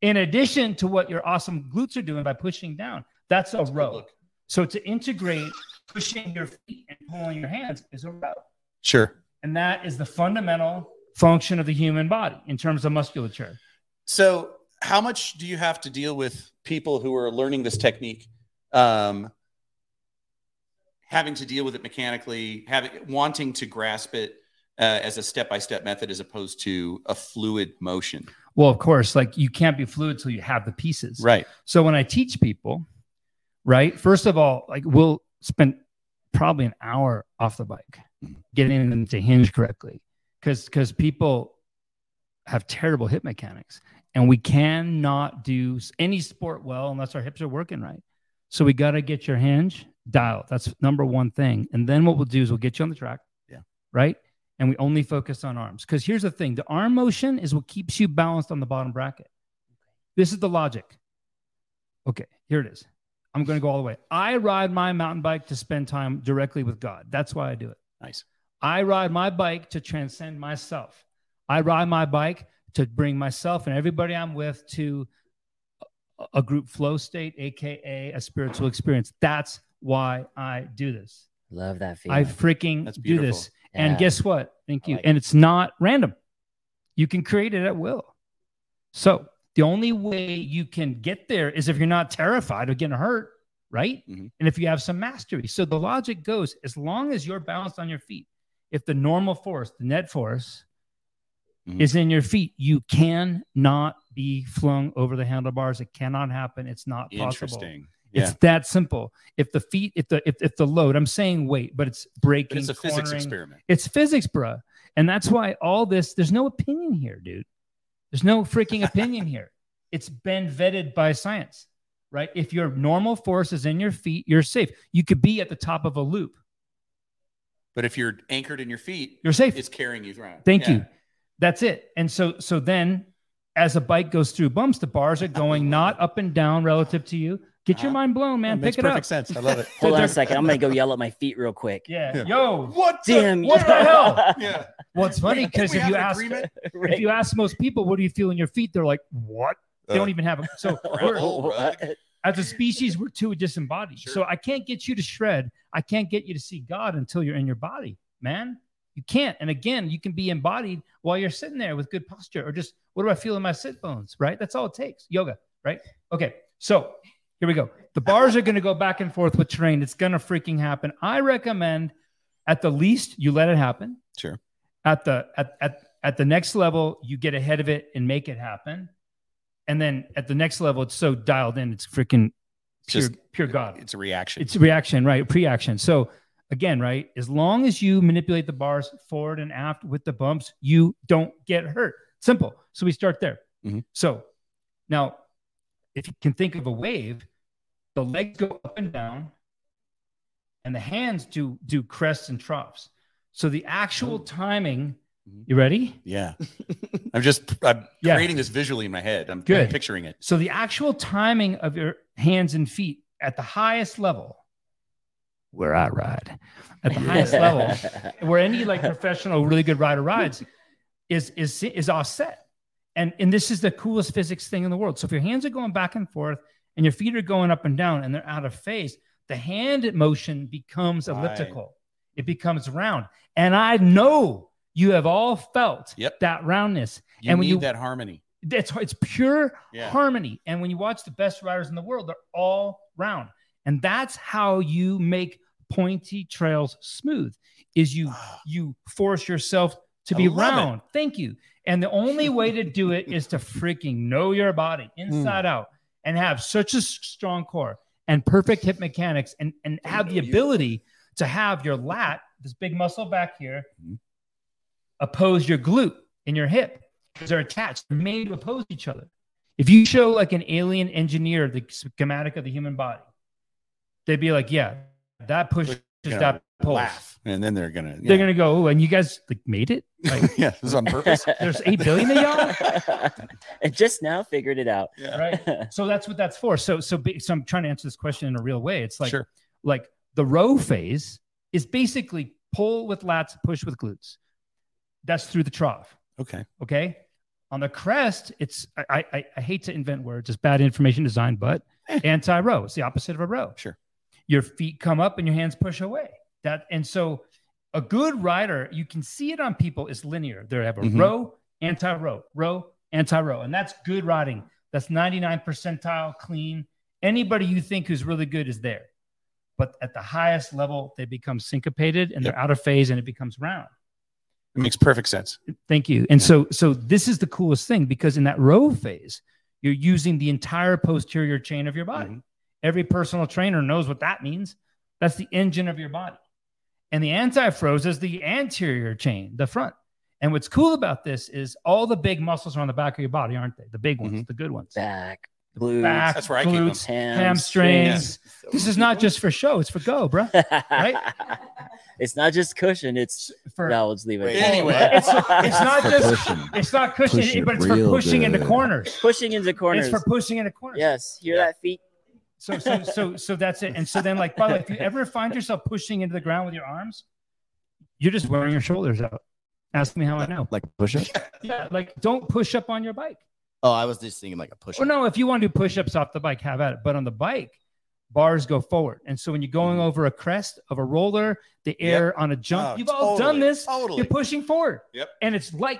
In addition to what your awesome glutes are doing by pushing down, that's a row. So to integrate pushing your feet and pulling your hands is a row. Sure. And that is the fundamental function of the human body in terms of musculature. So, how much do you have to deal with people who are learning this technique, um, having to deal with it mechanically, having wanting to grasp it uh, as a step-by-step method as opposed to a fluid motion? Well, of course, like you can't be fluid till you have the pieces. Right. So when I teach people, right, first of all, like we'll spend probably an hour off the bike getting them to hinge correctly because because people have terrible hip mechanics and we cannot do any sport well unless our hips are working right. So we got to get your hinge dialed. That's number one thing. And then what we'll do is we'll get you on the track. Yeah. Right. And we only focus on arms because here's the thing: the arm motion is what keeps you balanced on the bottom bracket. This is the logic. Okay, here it is. I'm going to go all the way. I ride my mountain bike to spend time directly with God. That's why I do it. Nice. I ride my bike to transcend myself. I ride my bike to bring myself and everybody I'm with to a- a group flow state, aka a spiritual experience. That's why I do this. Love that feeling. I freaking do beautiful. this. And guess what? Thank you. like and it's not random. You can create it at will. So the only way you can get there is if you're not terrified of getting hurt, right? Mhm. And if you have some mastery. So the logic goes as long as you're balanced on your feet, if the normal force, the net force, Mhm. is in your feet, you cannot be flung over the handlebars. It cannot happen. It's not possible. Interesting. Yeah. It's that simple. If the feet, if the if, if the load, I'm saying weight, but it's breaking. But it's a physics experiment. It's physics, bruh. And that's why all this, there's no opinion here, dude. There's no freaking opinion here. It's been vetted by science, right? If your normal force is in your feet, you're safe. You could be at the top of a loop. But if you're anchored in your feet, You're safe. it's carrying you around. Thank Yeah. you. That's it. And so so then as a bike goes through bumps, the bars are going not up and down relative to you. Get your Uh-huh. mind blown, man. makes Pick it perfect up. sense. I love it. Hold on a second. I'm gonna go yell at my feet real quick. Yeah. Yeah. Yo. What? Damn. What the hell? Yeah. Well, it's funny because if you ask agreement? if you ask most people, what do you feel in your feet? They're like, what? They don't Uh. even have a so we're, What? as a species, we're too disembodied. Sure. So I can't get you to shred. I can't get you to see God until you're in your body, man. You can't. And again, you can be embodied while you're sitting there with good posture, or just what do I feel in my sit bones? Right. That's all it takes. Yoga. Right. Okay. So here we go. The bars are going to go back and forth with terrain. It's going to freaking happen. I recommend, at the least, you let it happen. Sure. At the at at at the next level, you get ahead of it and make it happen. And then at the next level, it's so dialed in, it's freaking pure, Just- pure God. It's a reaction. It's a reaction, right? Pre-action. So again, right? As long as you manipulate the bars forward and aft with the bumps, you don't get hurt. Simple. So we start there. Mhm. So now, if you can think of a wave, the legs go up and down, and the hands do do crests and troughs. So the actual timing. Mhm. You ready? yeah. I'm just I'm Yeah. creating this visually in my head. I'm Good. picturing it. So the actual timing of your hands and feet at the highest level, where I ride, at the highest level, where any like professional, really good rider rides, is is is offset. And and this is the coolest physics thing in the world. So if your hands are going back and forth and your feet are going up and down and they're out of phase, the hand motion becomes Right. elliptical. It becomes round. And I know you have all felt Yep. that roundness. You And when need you- that harmony. It's it's pure Yeah. harmony. And when you watch the best riders in the world, they're all round. And that's how you make pointy trails smooth. Is you you force yourself to I be love it. round. Thank you. And the only way to do it is to freaking know your body inside out and have such a strong core and perfect hip mechanics and, and have the ability to have your lat, this big muscle back here, Mhm. oppose your glute in your hip because they're attached, they're made to oppose each other. If you show like an alien engineer the schematic of the human body, they'd be like, yeah, that pushes Gonna that pull. laugh, and then they're gonna. They're yeah. gonna go, oh, and you guys like made it? Like, yeah, this is on purpose. there's eight billion of y'all, and just now figured it out. Yeah. right? So that's what that's for. So, so, so I'm trying to answer this question in a real way. It's like, sure. like the row phase is basically pull with lats, push with glutes. That's through the trough. Okay. Okay. On the crest, it's I I, I hate to invent words, it's bad information design, but Eh. anti-row. It's the opposite of a row. Sure. Your feet come up and your hands push away. That and so a good rider, you can see it on people, is linear. They have a Mhm. row, anti-row, row, anti-row. And that's good riding. That's 99 percentile clean. Anybody you think who's really good is there. But at the highest level, they become syncopated and Yep. they're out of phase and it becomes round. It makes perfect sense. Thank you. And so so this is the coolest thing because in that row phase, you're using the entire posterior chain of your body. Mhm. Every personal trainer knows what that means. That's the engine of your body. And the anti-rows is the anterior chain, the front. And what's cool about this is all the big muscles are on the back of your body, aren't they? The big ones, Mhm. the good ones. Back, glutes, Back, That's where I keep 'em. glutes, hamstrings. This is not just for show; it's for go, bro. right? it's not just cushion. It's For no, let's leave it. Wait, anyway. it's, it's not For just pushing. it's not cushion, Push it but it's for real pushing into good. corners. pushing into corners. It's for pushing into corners. yes, hear Yeah. that feet? So so so so that's it. And so then like by the way, if you ever find yourself pushing into the ground with your arms, you're just wearing your shoulders out. Ask me how I know. Like push up. Yeah, like don't push up on your bike. Oh, I was just thinking like a push Or no, if you want to do push-ups off the bike, have at it. But on the bike, bars go forward. And so when you're going Mhm. over a crest of a roller, the air on a jump, Oh, you've all done this. Totally. You're pushing forward. Yep. And it's light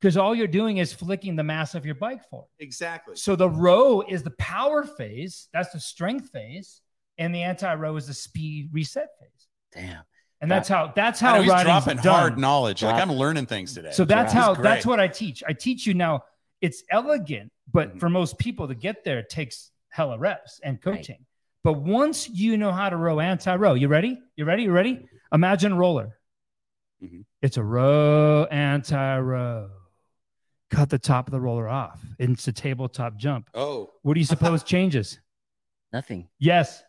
because all you're doing is flicking the mass of your bike forward. Exactly. So the row is the power phase, that's the strength phase, and the anti-row is the speed reset phase. Damn. And that's how that's I how know he's dropping done. hard knowledge. Like I'm learning things today. So that's This how that's what I teach. I teach you now. It's elegant, but Mhm. for most people to get there, it takes hella reps and coaching. But once you know how to row anti-row, you ready? You ready? You ready? Imagine a roller. Mhm. It's a row anti-row. Cut the top of the roller off. It's a tabletop jump. Oh, What do you suppose changes? Nothing. Yes,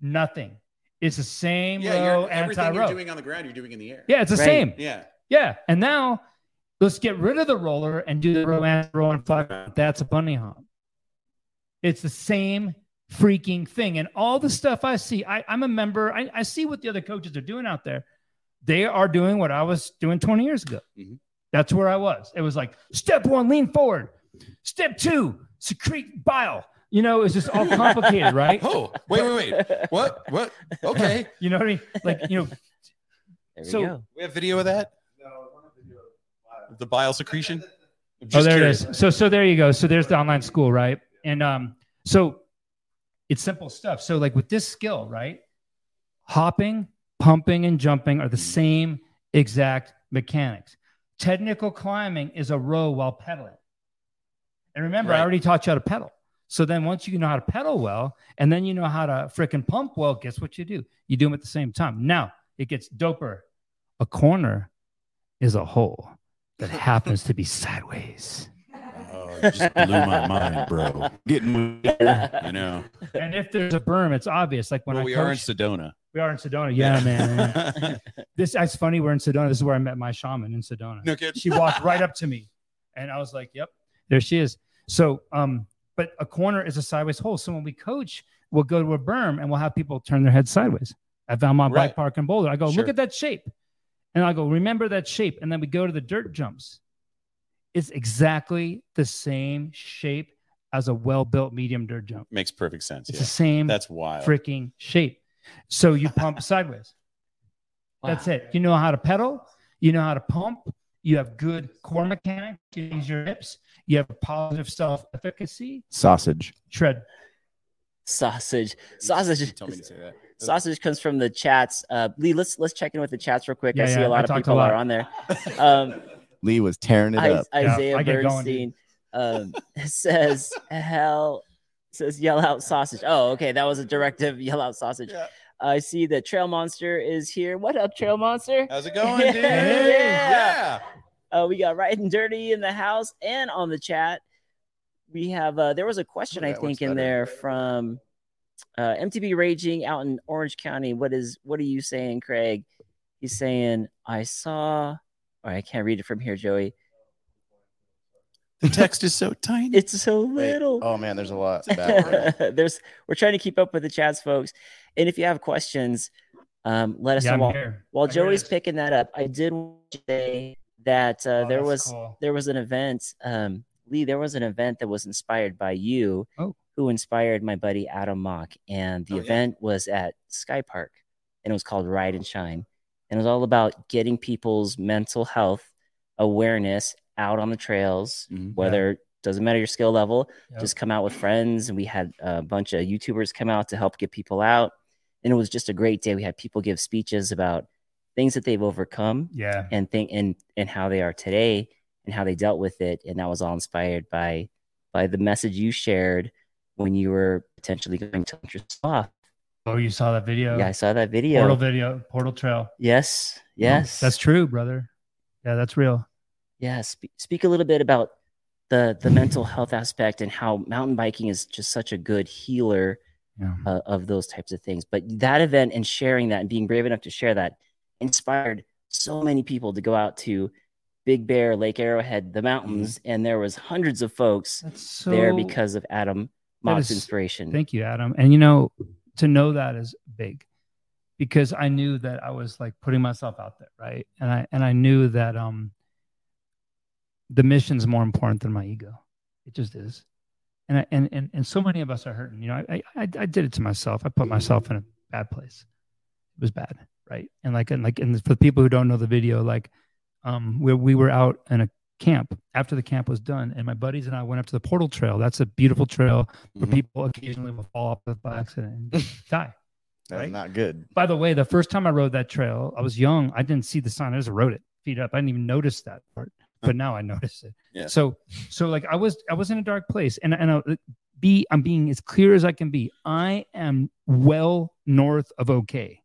nothing. It's the same yeah. row You're, everything anti-row. you're doing on the ground, you're doing in the air. yeah, it's the Right. same. Yeah. Yeah, and now let's get rid of the roller and do the row and row and fly. That's a bunny hop. It's the same freaking thing. And all the stuff I see, I, I'm a member. I, I see what the other coaches are doing out there. They are doing what I was doing 20 years ago. Mhm. That's where I was. It was like step one, lean forward. Step two, secrete bile. You know, it's just all complicated, right? Oh, wait, wait, wait. What? What? Okay. You know what I mean? Like, you know, There we So- go. We have video of that? No, The bile secretion? I'm oh, there curious. it is. So, so there you go. So there's the online school, right? And um, so it's simple stuff. So like with this skill, right? Hopping, pumping, and jumping are the same exact mechanics. Technical climbing is a row while pedaling. And remember, I already taught you how to pedal. So then once you know how to pedal well, and then you know how to frickin' pump well, guess what you do? You do them at the same time. Now it gets doper. A corner is a hole that happens to be sideways. Just blew my mind, bro. Getting you know. And if there's a berm, it's obvious. Like when Well, I we are in Sedona. we are in Sedona. Yeah, man. This that's funny. We're in Sedona. This is where I met my shaman in Sedona. no kid. She walked right up to me, and I was like, "Yep, there she is." So, um, but a corner is a sideways hole. So when we coach, we'll go to a berm and we'll have people turn their heads sideways at Valmont Right. Bike Park in Boulder. I go, Sure. "Look at that shape," and I go, "Remember that shape." And then we go to the dirt jumps. It's exactly the same shape as a well-built medium dirt jump. Makes perfect sense. It's Yeah. the same That's wild. freaking shape. So you pump sideways. That's it. You know how to pedal. You know how to pump. You have good core mechanics. You use your hips. You have positive self efficacy. sausage. Tread. Sausage. You Sausage. told me to say that. Sausage comes from the chats. Uh, Lee, let's let's check in with the chats real quick. I see yeah, a lot I of people lot. are on there. Um, Lee was tearing it I, up. Isaiah I get going, Bernstein um, says, "Hell," says, "Yell out sausage." Oh, okay, that was a directive. Yell out sausage. Yeah. I see that Trail Monster is here. What up, Trail Monster? How's it going, dude? Yeah. yeah. Uh, we got Right and Dirty in the house and on the chat. We have uh, there was a question Ooh, I think in better. there from uh, MTB Raging out in Orange County. What is what are you saying, Craig? He's saying I saw. Or I can't read it from here, Joey. The text is so tiny. It's so Wait, little. oh man, there's a lot. back there. There's we're trying to keep up with the chats, folks. And if you have questions, um, let us Yeah, know. I'm While, here. while I hear Joey's this. picking that up, I did say that uh, Oh, there was cool. there was an event, um, Lee. There was an event that was inspired by you, Oh. who inspired my buddy Adam Mock, and the Oh, yeah. event was at Sky Park, and it was called Ride and Shine, and it was all about getting people's mental health awareness out on the trails, Mhm. whether doesn't matter your skill level, Yep. just come out with friends, and we had a bunch of YouTubers come out to help get people out, and it was just a great day. We had people give speeches about things that they've overcome Yeah. and think and and how they are today and how they dealt with it and that was all inspired by by the message you shared when you were potentially going to yourself off. Oh, you saw that video? Yeah, I saw that video. Portal video, portal trail. Yes, yes, That's true, brother. Yeah, that's real. yeah. Speak, speak a little bit about the the mental health aspect and how mountain biking is just such a good healer Yeah. uh, of those types of things. But that event and sharing that and being brave enough to share that inspired so many people to go out to Big Bear, Lake Arrowhead, the mountains, and there was hundreds of folks so there because of Adam Mock's is- inspiration. Thank you, Adam. And you know, to know that is big because I knew that I was like putting myself out there, right? And I and I knew that um the mission's more important than my ego. It just is. And I, and and and so many of us are hurting. You know, I I I did it to myself. I put myself in a bad place. It was bad, right? And like and like and for the people who don't know the video, like um we we were out in a camp after the camp was done and my buddies and I went up to the portal trail. That's a beautiful trail where Mhm. people occasionally will fall off by accident and die. That's Right? not good. By the way, the first time I rode that trail, I was young. I didn't see the sign. I just rode it feet up. I didn't even notice that part, but now I notice it. Yeah. So, so like I was, I was in a dark place, and and I, be, I'm being as clear as I can be. I am well north of okay.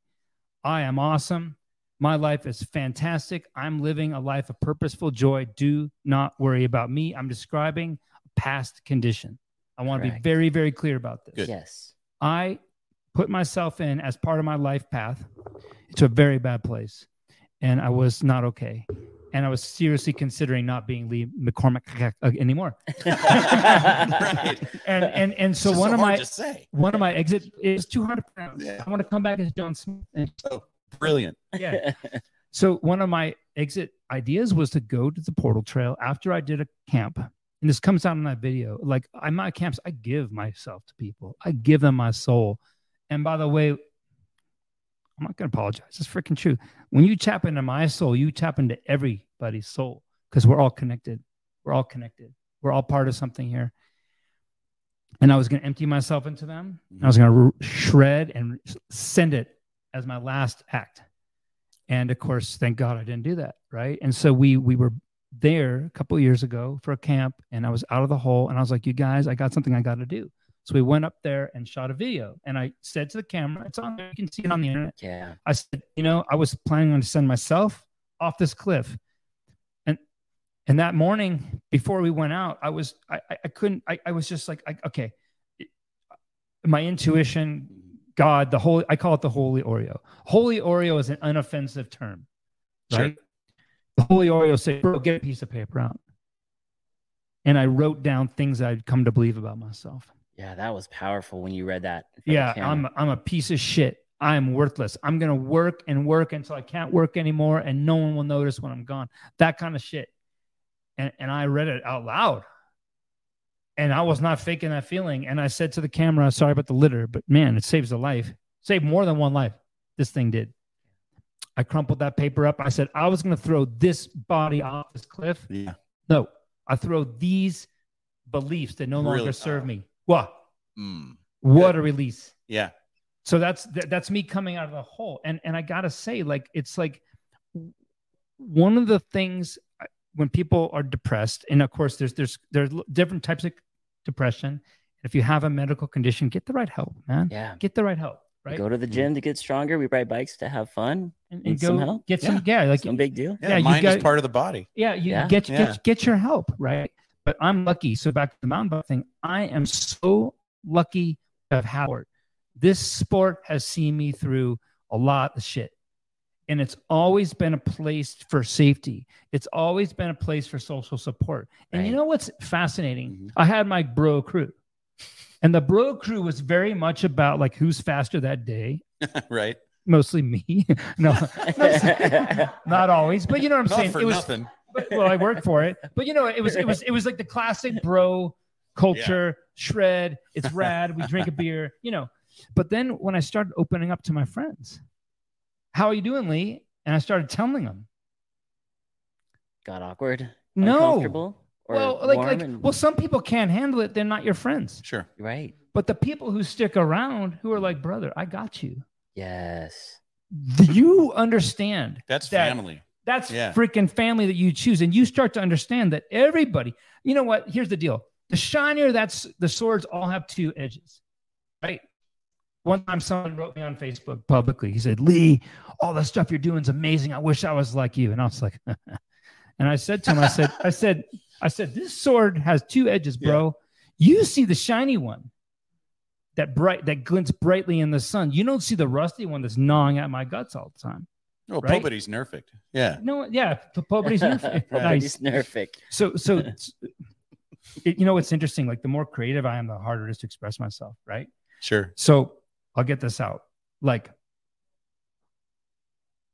I am awesome. My life is fantastic. I'm living a life of purposeful joy. Do not worry about me. I'm describing a past condition. I want to be very, very clear about this. Good. yes. I put myself in as part of my life path to a very bad place and I was not okay. and I was seriously considering not being Lee McCormack anymore. Right. And and and so It's just one of my one of my exit is 200 pounds. Yeah. I want to come back as John Smith. And Brilliant. yeah. so one of my exit ideas was to go to the portal trail after I did a camp. And this comes out in that video. Like I my camps, I give myself to people. I give them my soul. And by the way, I'm not gonna apologize. It's freaking true. When you tap into my soul, you tap into everybody's soul because we're all connected. We're all connected. We're all part of something here. And I was going to empty myself into them. I was going to shred and send it as my last act. And of course, thank God I didn't do that. Right. And so we we were there a couple of years ago for a camp, and I was out of the hole, and I was like, "You guys, I got something I got to do." So we went up there and shot a video, and I said to the camera, "It's on there. You can see it on the internet." yeah. I said, "You know, I was planning on to send myself off this cliff." And and that morning before we went out, I was I I, I couldn't I, I was just like, I, okay, my intuition God, the holy, I call it the holy Oreo. Holy Oreo is an unoffensive term, Sure. right? The holy Oreo said, bro, get a piece of paper out. And I wrote down things I'd come to believe about myself. Yeah, that was powerful when you read that. in front of Yeah. I'm I'm a piece of shit. I'm worthless. I'm gonna work and work until I can't work anymore, and no one will notice when I'm gone. That kind of shit. And and I read it out loud. And I was not faking that feeling. And I said to the camera, sorry about the litter, but man, it saves a life. Saved more than one life. This thing did. I crumpled that paper up. I said, I was gonna throw this body off this cliff. Yeah. No, I throw these beliefs that no longer serve Oh. me. What? Mm. What a release Yeah. so that's th- that's me coming out of the hole and and i gotta say like it's like one of the things when people are depressed and of course there's there's there's different types of depression if you have a medical condition get the right help man yeah. get the right help We right Go to the gym to get stronger. We ride bikes to have fun. and, need and some help? get some yeah like no big deal. Yeah. Yeah, you mind got- is part of the body. yeah you Yeah. get Yeah. get get your help right but i'm lucky so back to the mountain bike thing i am so lucky to have had sport this sport has seen me through a lot of shit and it's always been a place for safety it's always been a place for social support and you know what's fascinating Mhm. i had my bro crew and the bro crew was very much about like who's faster that day right. mostly me no not always but you know what i'm Not saying for it was nothing. but, well, I worked for it. But you know, it was it was it was like the classic bro culture, shred. It's rad. We drink a beer, you know. But then when I started opening up to my friends, how are you doing, Lee? And I started telling them, Got awkward. no. Or Well, like, like, and- well, some people can't handle it. They're not your friends. Sure. right. But the people who stick around, who are like, brother, I got you. Yes. You understand That's That- family. That's Yeah. freaking family that you choose. And you start to understand that everybody, you know what? Here's the deal. The shinier that's the swords all have two edges, right? One time someone wrote me on Facebook publicly. He said, Lee, all the stuff you're doing is amazing. I wish I was like you. And I was like, and I said to him, I said, I said, I said, this sword has two edges, bro. You see the shiny one that bright that glints brightly in the sun. You don't see the rusty one that's gnawing at my guts all the time. Oh, Right? Pobody's nerfed. Yeah. No, yeah, nobody's nice. Nobody's nerfic. So, so it, you know what's interesting? Like the more creative I am, the harder it is to express myself, right? Sure. So I'll get this out. Like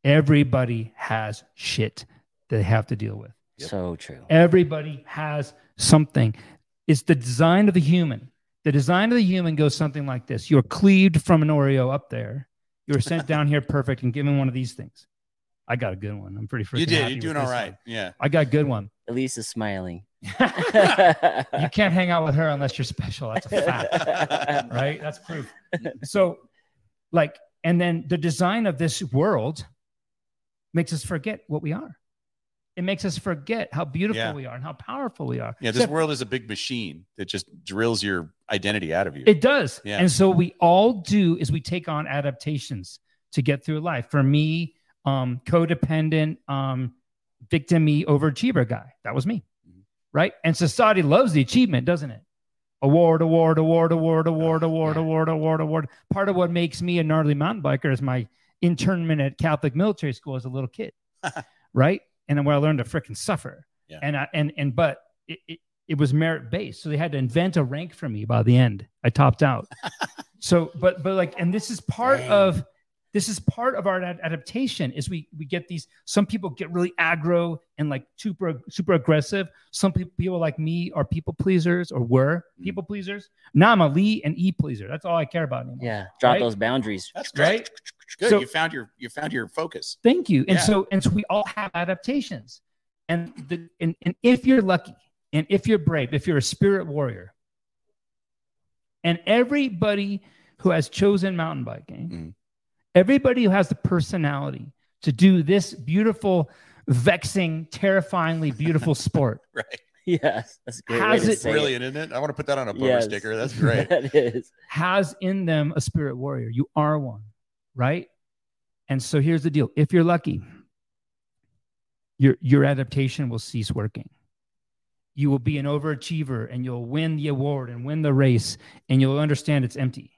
everybody has shit that they have to deal with. Yep. So true. Everybody has something. It's the design of the human. The design of the human goes something like this: You're cleaved from an Oreo up there. You're sent down here perfect and given one of these things. I got a good one. I'm pretty freaking. You did. happy You're doing with all this right. one. Yeah. I got a good one. Elise is smiling. you can't hang out with her unless you're special. That's a fact, right? That's proof. So, like, and then the design of this world makes us forget what we are. It makes us forget how beautiful Yeah. we are and how powerful we are. Yeah. This Except- world is a big machine that just drills your identity out of you. It does. Yeah. And so we all do is we take on adaptations to get through life. For me, um, codependent, um, victim overachiever guy. That was me. Right. And society loves the achievement, doesn't it? Award, award, award, award, award, oh, award, yeah. award, award, award. Part of what makes me a gnarly mountain biker is my internment at Catholic military school as a little kid. right. and then where I learned to freaking suffer. Yeah. And I and and but it, it it was merit based, so they had to invent a rank for me by the end. I topped out. so, but but like, and this is part Dang. of this is part of our ad- adaptation. Is we we get these. Some people get really aggro and like super super aggressive. Some people people like me are people pleasers or were Mm. people pleasers. Now I'm a Lee and E pleaser. That's all I care about anymore. Yeah. Drop Right? those boundaries. That's Right? great. Good. So- you found your you found your focus. Thank you. And Yeah. so and so we all have adaptations. And the and, and if you're lucky and if you're brave, if you're a spirit warrior, and everybody who has chosen mountain biking, Mhm. Everybody who has the personality to do this beautiful, vexing, terrifyingly beautiful sport Right. Yes. That's great. Has it- Brilliant, isn't it? I want to put that on a bumper Yes. sticker. That's great. that is. has in them a spirit warrior. You are one, right? And so here's the deal. If you're lucky, your your adaptation will cease working. You will be an overachiever and you'll win the award and win the race and you'll understand it's empty.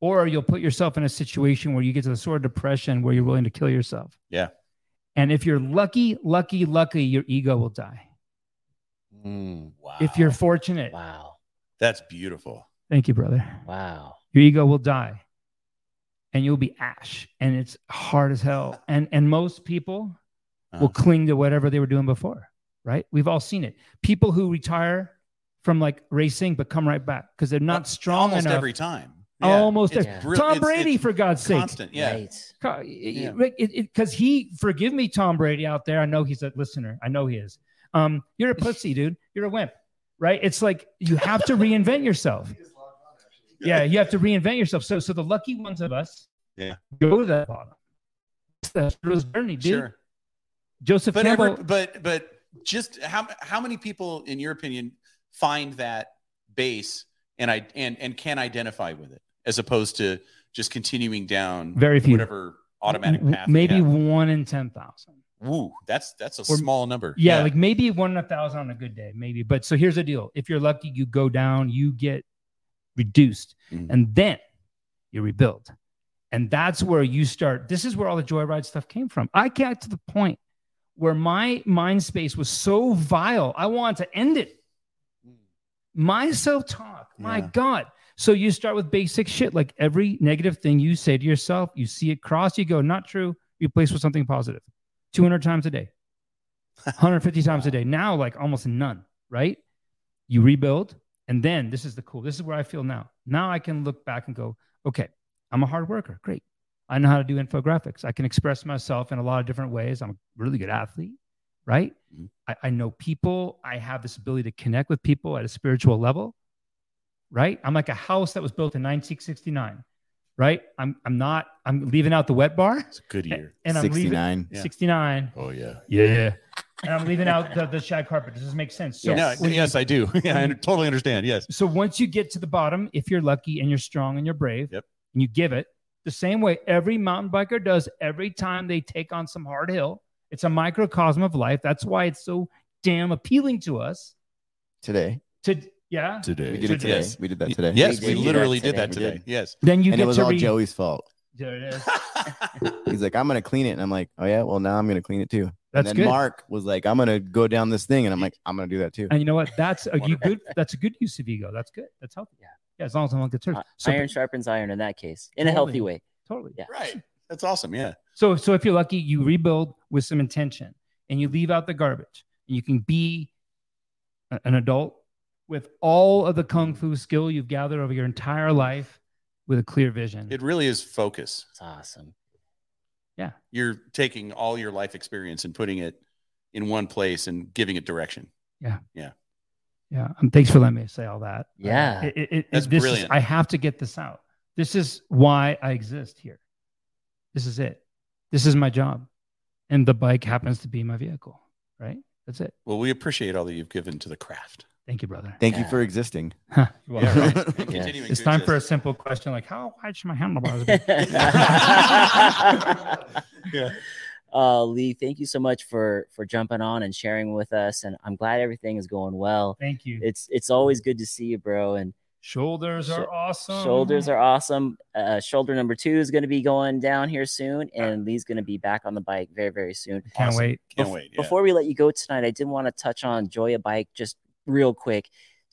Or you'll put yourself in a situation where you get to the sort of depression where you're willing to kill yourself. Yeah. And if you're lucky, lucky, lucky, your ego will die. Mm, wow. If you're fortunate, Wow. that's beautiful. thank you, brother. Wow. your ego will die and you'll be ash and it's hard as hell and and most people will Uh-huh. cling to whatever they were doing before right we've all seen it people who retire from like racing but come right back because they're not strong Almost enough every time. Almost It's every- tom brady it's for god's sake. constant. Yeah. Right. Yeah. because he forgive me tom brady out there. I know he's a listener. I know he is. Um you're a pussy dude. You're a wimp right? It's like you have to reinvent yourself. Yeah you have to reinvent yourself. So so the lucky ones of us Yeah. go to that bottom. It's the hero's journey dude. Sure. joseph But campbell every, but but just how how many people, in your opinion, find that base and I and and can identify with it as opposed to just continuing down very few. whatever automatic path. maybe one in 10,000 Woo, that's that's a Or- small number. yeah, like maybe one in a thousand on a good day maybe. But so here's the deal. If you're lucky you go down you get reduced Mhm. and then you rebuild. And that's where you start this is where all the joyride stuff came from. I got to the point where my mind space was so vile i wanted to end it. My self-talk my god so you start with basic shit like every negative thing you say to yourself you see it cross you go not true replace with something positive. 200 times a day. 150 times a day. Now like almost none right? You rebuild and then this is the cool this is where i feel now. Now i can look back and go okay i'm a hard worker great. I know how to do infographics. I can express myself in a lot of different ways. I'm a really good athlete right? Mhm. I, I know people. I have this ability to connect with people at a spiritual level right i'm like a house that was built in 1969 right i'm i'm not i'm leaving out the wet bar It's a good year. and i'm leaving 69. Yeah. 69 Oh yeah. yeah and i'm leaving out the, the shag carpet does this make sense so Yes. Yeah. Yes, I do. Yeah, I totally understand. Yes. so once you get to the bottom, if you're lucky and you're strong and you're brave, Yep. and you give it the same way every mountain biker does every time they take on some hard hill. It's a microcosm of life. That's why it's so damn appealing to us. Today. To yeah, Today. We did it today. Yes. We did that today. Yes, We we, did literally did that today. We today. did. Yes. then you And get it was to all read. Joey's fault. There it is. He's like, I'm gonna clean it, and I'm like, oh yeah, well now I'm gonna clean it too. That's and then good. Mark was like, I'm gonna go down this thing, and I'm like, I'm gonna do that too. And you know what? That's a you good. That's a good use of ego. That's good. That's healthy. Yeah. Yeah, as long as I'm on good terms. Uh, So iron sharpens iron in that case, in a healthy way. totally. Yeah. Right. That's awesome. Yeah. So, so if you're lucky, you rebuild with some intention and you leave out the garbage and you can be a- an adult with all of the kung fu skill you've gathered over your entire life with a clear vision. It really is focus. It's awesome. Yeah. You're taking all your life experience and putting it in one place and giving it direction. yeah. Yeah. Yeah. Um, thanks for letting me say all that. Yeah. It, it, it- That's this is- brilliant. I have to get this out. This is why I exist here. This is it. This is my job. And the bike happens to be my vehicle, right? That's it. Well, we appreciate all that you've given to the craft. Thank you, brother. Thank you for existing. Huh, you're right. And Yes. continuing It's to time for a simple question like, how wide should my handlebars be? Yeah. uh, Lee, thank you so much for for jumping on and sharing with us. And I'm glad everything is going well. Thank you. It's it's always good to see you, bro. And Shoulders Sho- are awesome. Shoulders are awesome. Uh, shoulder number two is going to be going down here soon, and Lee's going to be back on the bike very, very soon. Can't Awesome. wait. Can't Bef- wait. Yeah. Before we let you go tonight, I did want to touch on Joy of Bike just real quick.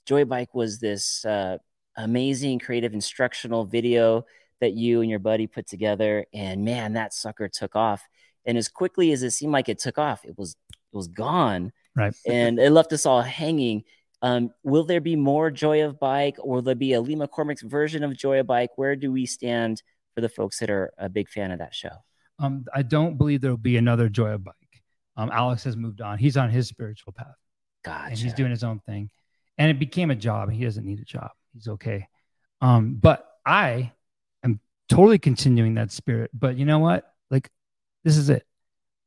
Joy of Bike was this uh, amazing, creative, instructional video that you and your buddy put together, and man, that sucker took off. And as quickly as it seemed like it took off, it was it was gone, Right. and it left us all hanging. Um, will there be more Joy of Bike, or will there be a Lee McCormack's version of Joy of Bike? Where do we stand for the folks that are a big fan of that show? Um, I don't believe there will be another Joy of Bike. Um, Alex has moved on. He's on his spiritual path Gotcha. and he's doing his own thing. And it became a job. He doesn't need a job. He's okay. Um, but I am totally continuing that spirit. But you know what? Like, this is it.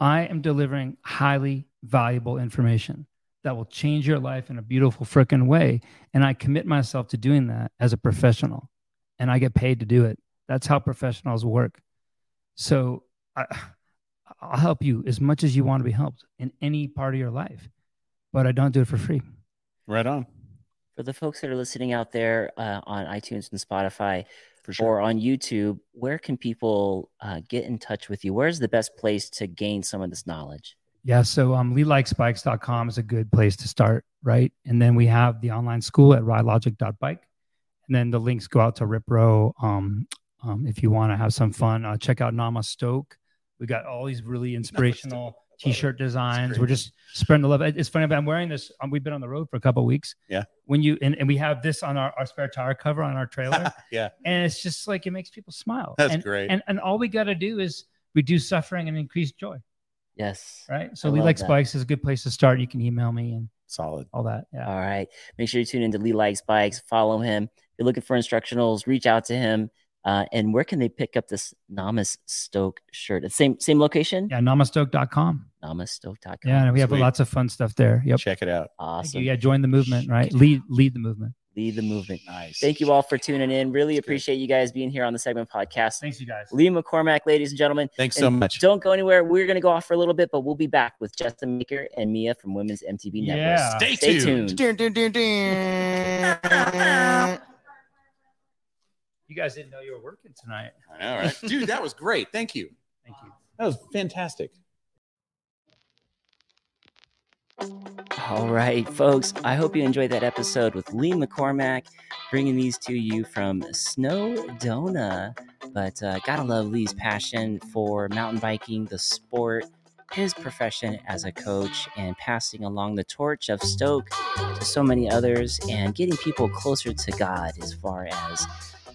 I am delivering highly valuable information that will change your life in a beautiful freaking way. And I commit myself to doing that as a professional. And I get paid to do it. That's how professionals work. So I, I'll help you as much as you want to be helped in any part of your life, but I don't do it for free. right on. For the folks that are listening out there uh, on iTunes and Spotify For sure. or on YouTube, where can people uh, get in touch with you? Where's the best place to gain some of this knowledge? Yeah. So um, leelikesbikes.com is a good place to start, right? And then we have the online school at ridelogic.bike. And then the links go out to RipRow. Um, um, if you want to have some fun, uh, check out Namastoke. We got all these really inspirational t-shirt designs. We're just spreading the love. It's funny, but I'm wearing this. Um, we've been on the road for a couple weeks. Yeah. When you and, and we have this on our, our spare tire cover on our trailer, yeah, and it's just like it makes people smile. That's and, great. And and all we got to do is reduce suffering and increase joy Yes. right? So I Lee love Likes that. Bikes is a good place to start. You can email me and solid. all that. Yeah. All right. Make sure you tune into Lee Likes Bikes. Follow him. If you're looking for instructionals, reach out to him. Uh, and where can they pick up this Namastoke shirt? It's same same location. Yeah, namastoke.com. Namastoke.com. Yeah, and we have Sweet. lots of fun stuff there. Yep. Check it out. Awesome. Yeah, join the movement, right? Lead lead the movement. Lead the movement. Nice. Thank you all for tuning in. Really That's good. appreciate you guys being here on the segment podcast. Thanks you guys. Lee McCormack, ladies and gentlemen. Thanks so much. Don't go anywhere. We're going to go off for a little bit, but we'll be back with Justin Maker and Mia from Women's MTB Network. Yeah. Stay, Stay tuned. tuned. You guys didn't know you were working tonight. I know, right? Dude, that was great. Thank you. Thank you. That was fantastic. All right, folks. I hope you enjoyed that episode with Lee McCormack, bringing these to you from Snowdona. But uh, gotta love Lee's passion for mountain biking, the sport, his profession as a coach, and passing along the torch of Stoke to so many others, and getting people closer to God as far as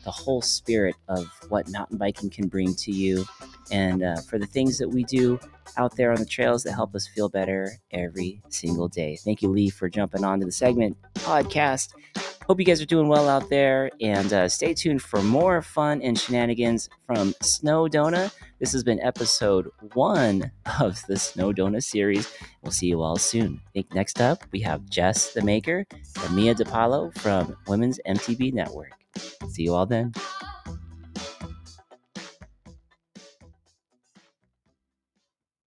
the whole spirit of what mountain biking can bring to you, and uh, for the things that we do out there on the trails that help us feel better every single day. Thank you, Lee, for jumping on to the segment podcast. Hope you guys are doing well out there, and uh, stay tuned for more fun and shenanigans from Snowdona. This has been episode one of the Snowdona series. We'll see you all soon. I think next up we have Jess the Maker and Mia DePaulo from Women's MTB Network. See you all then.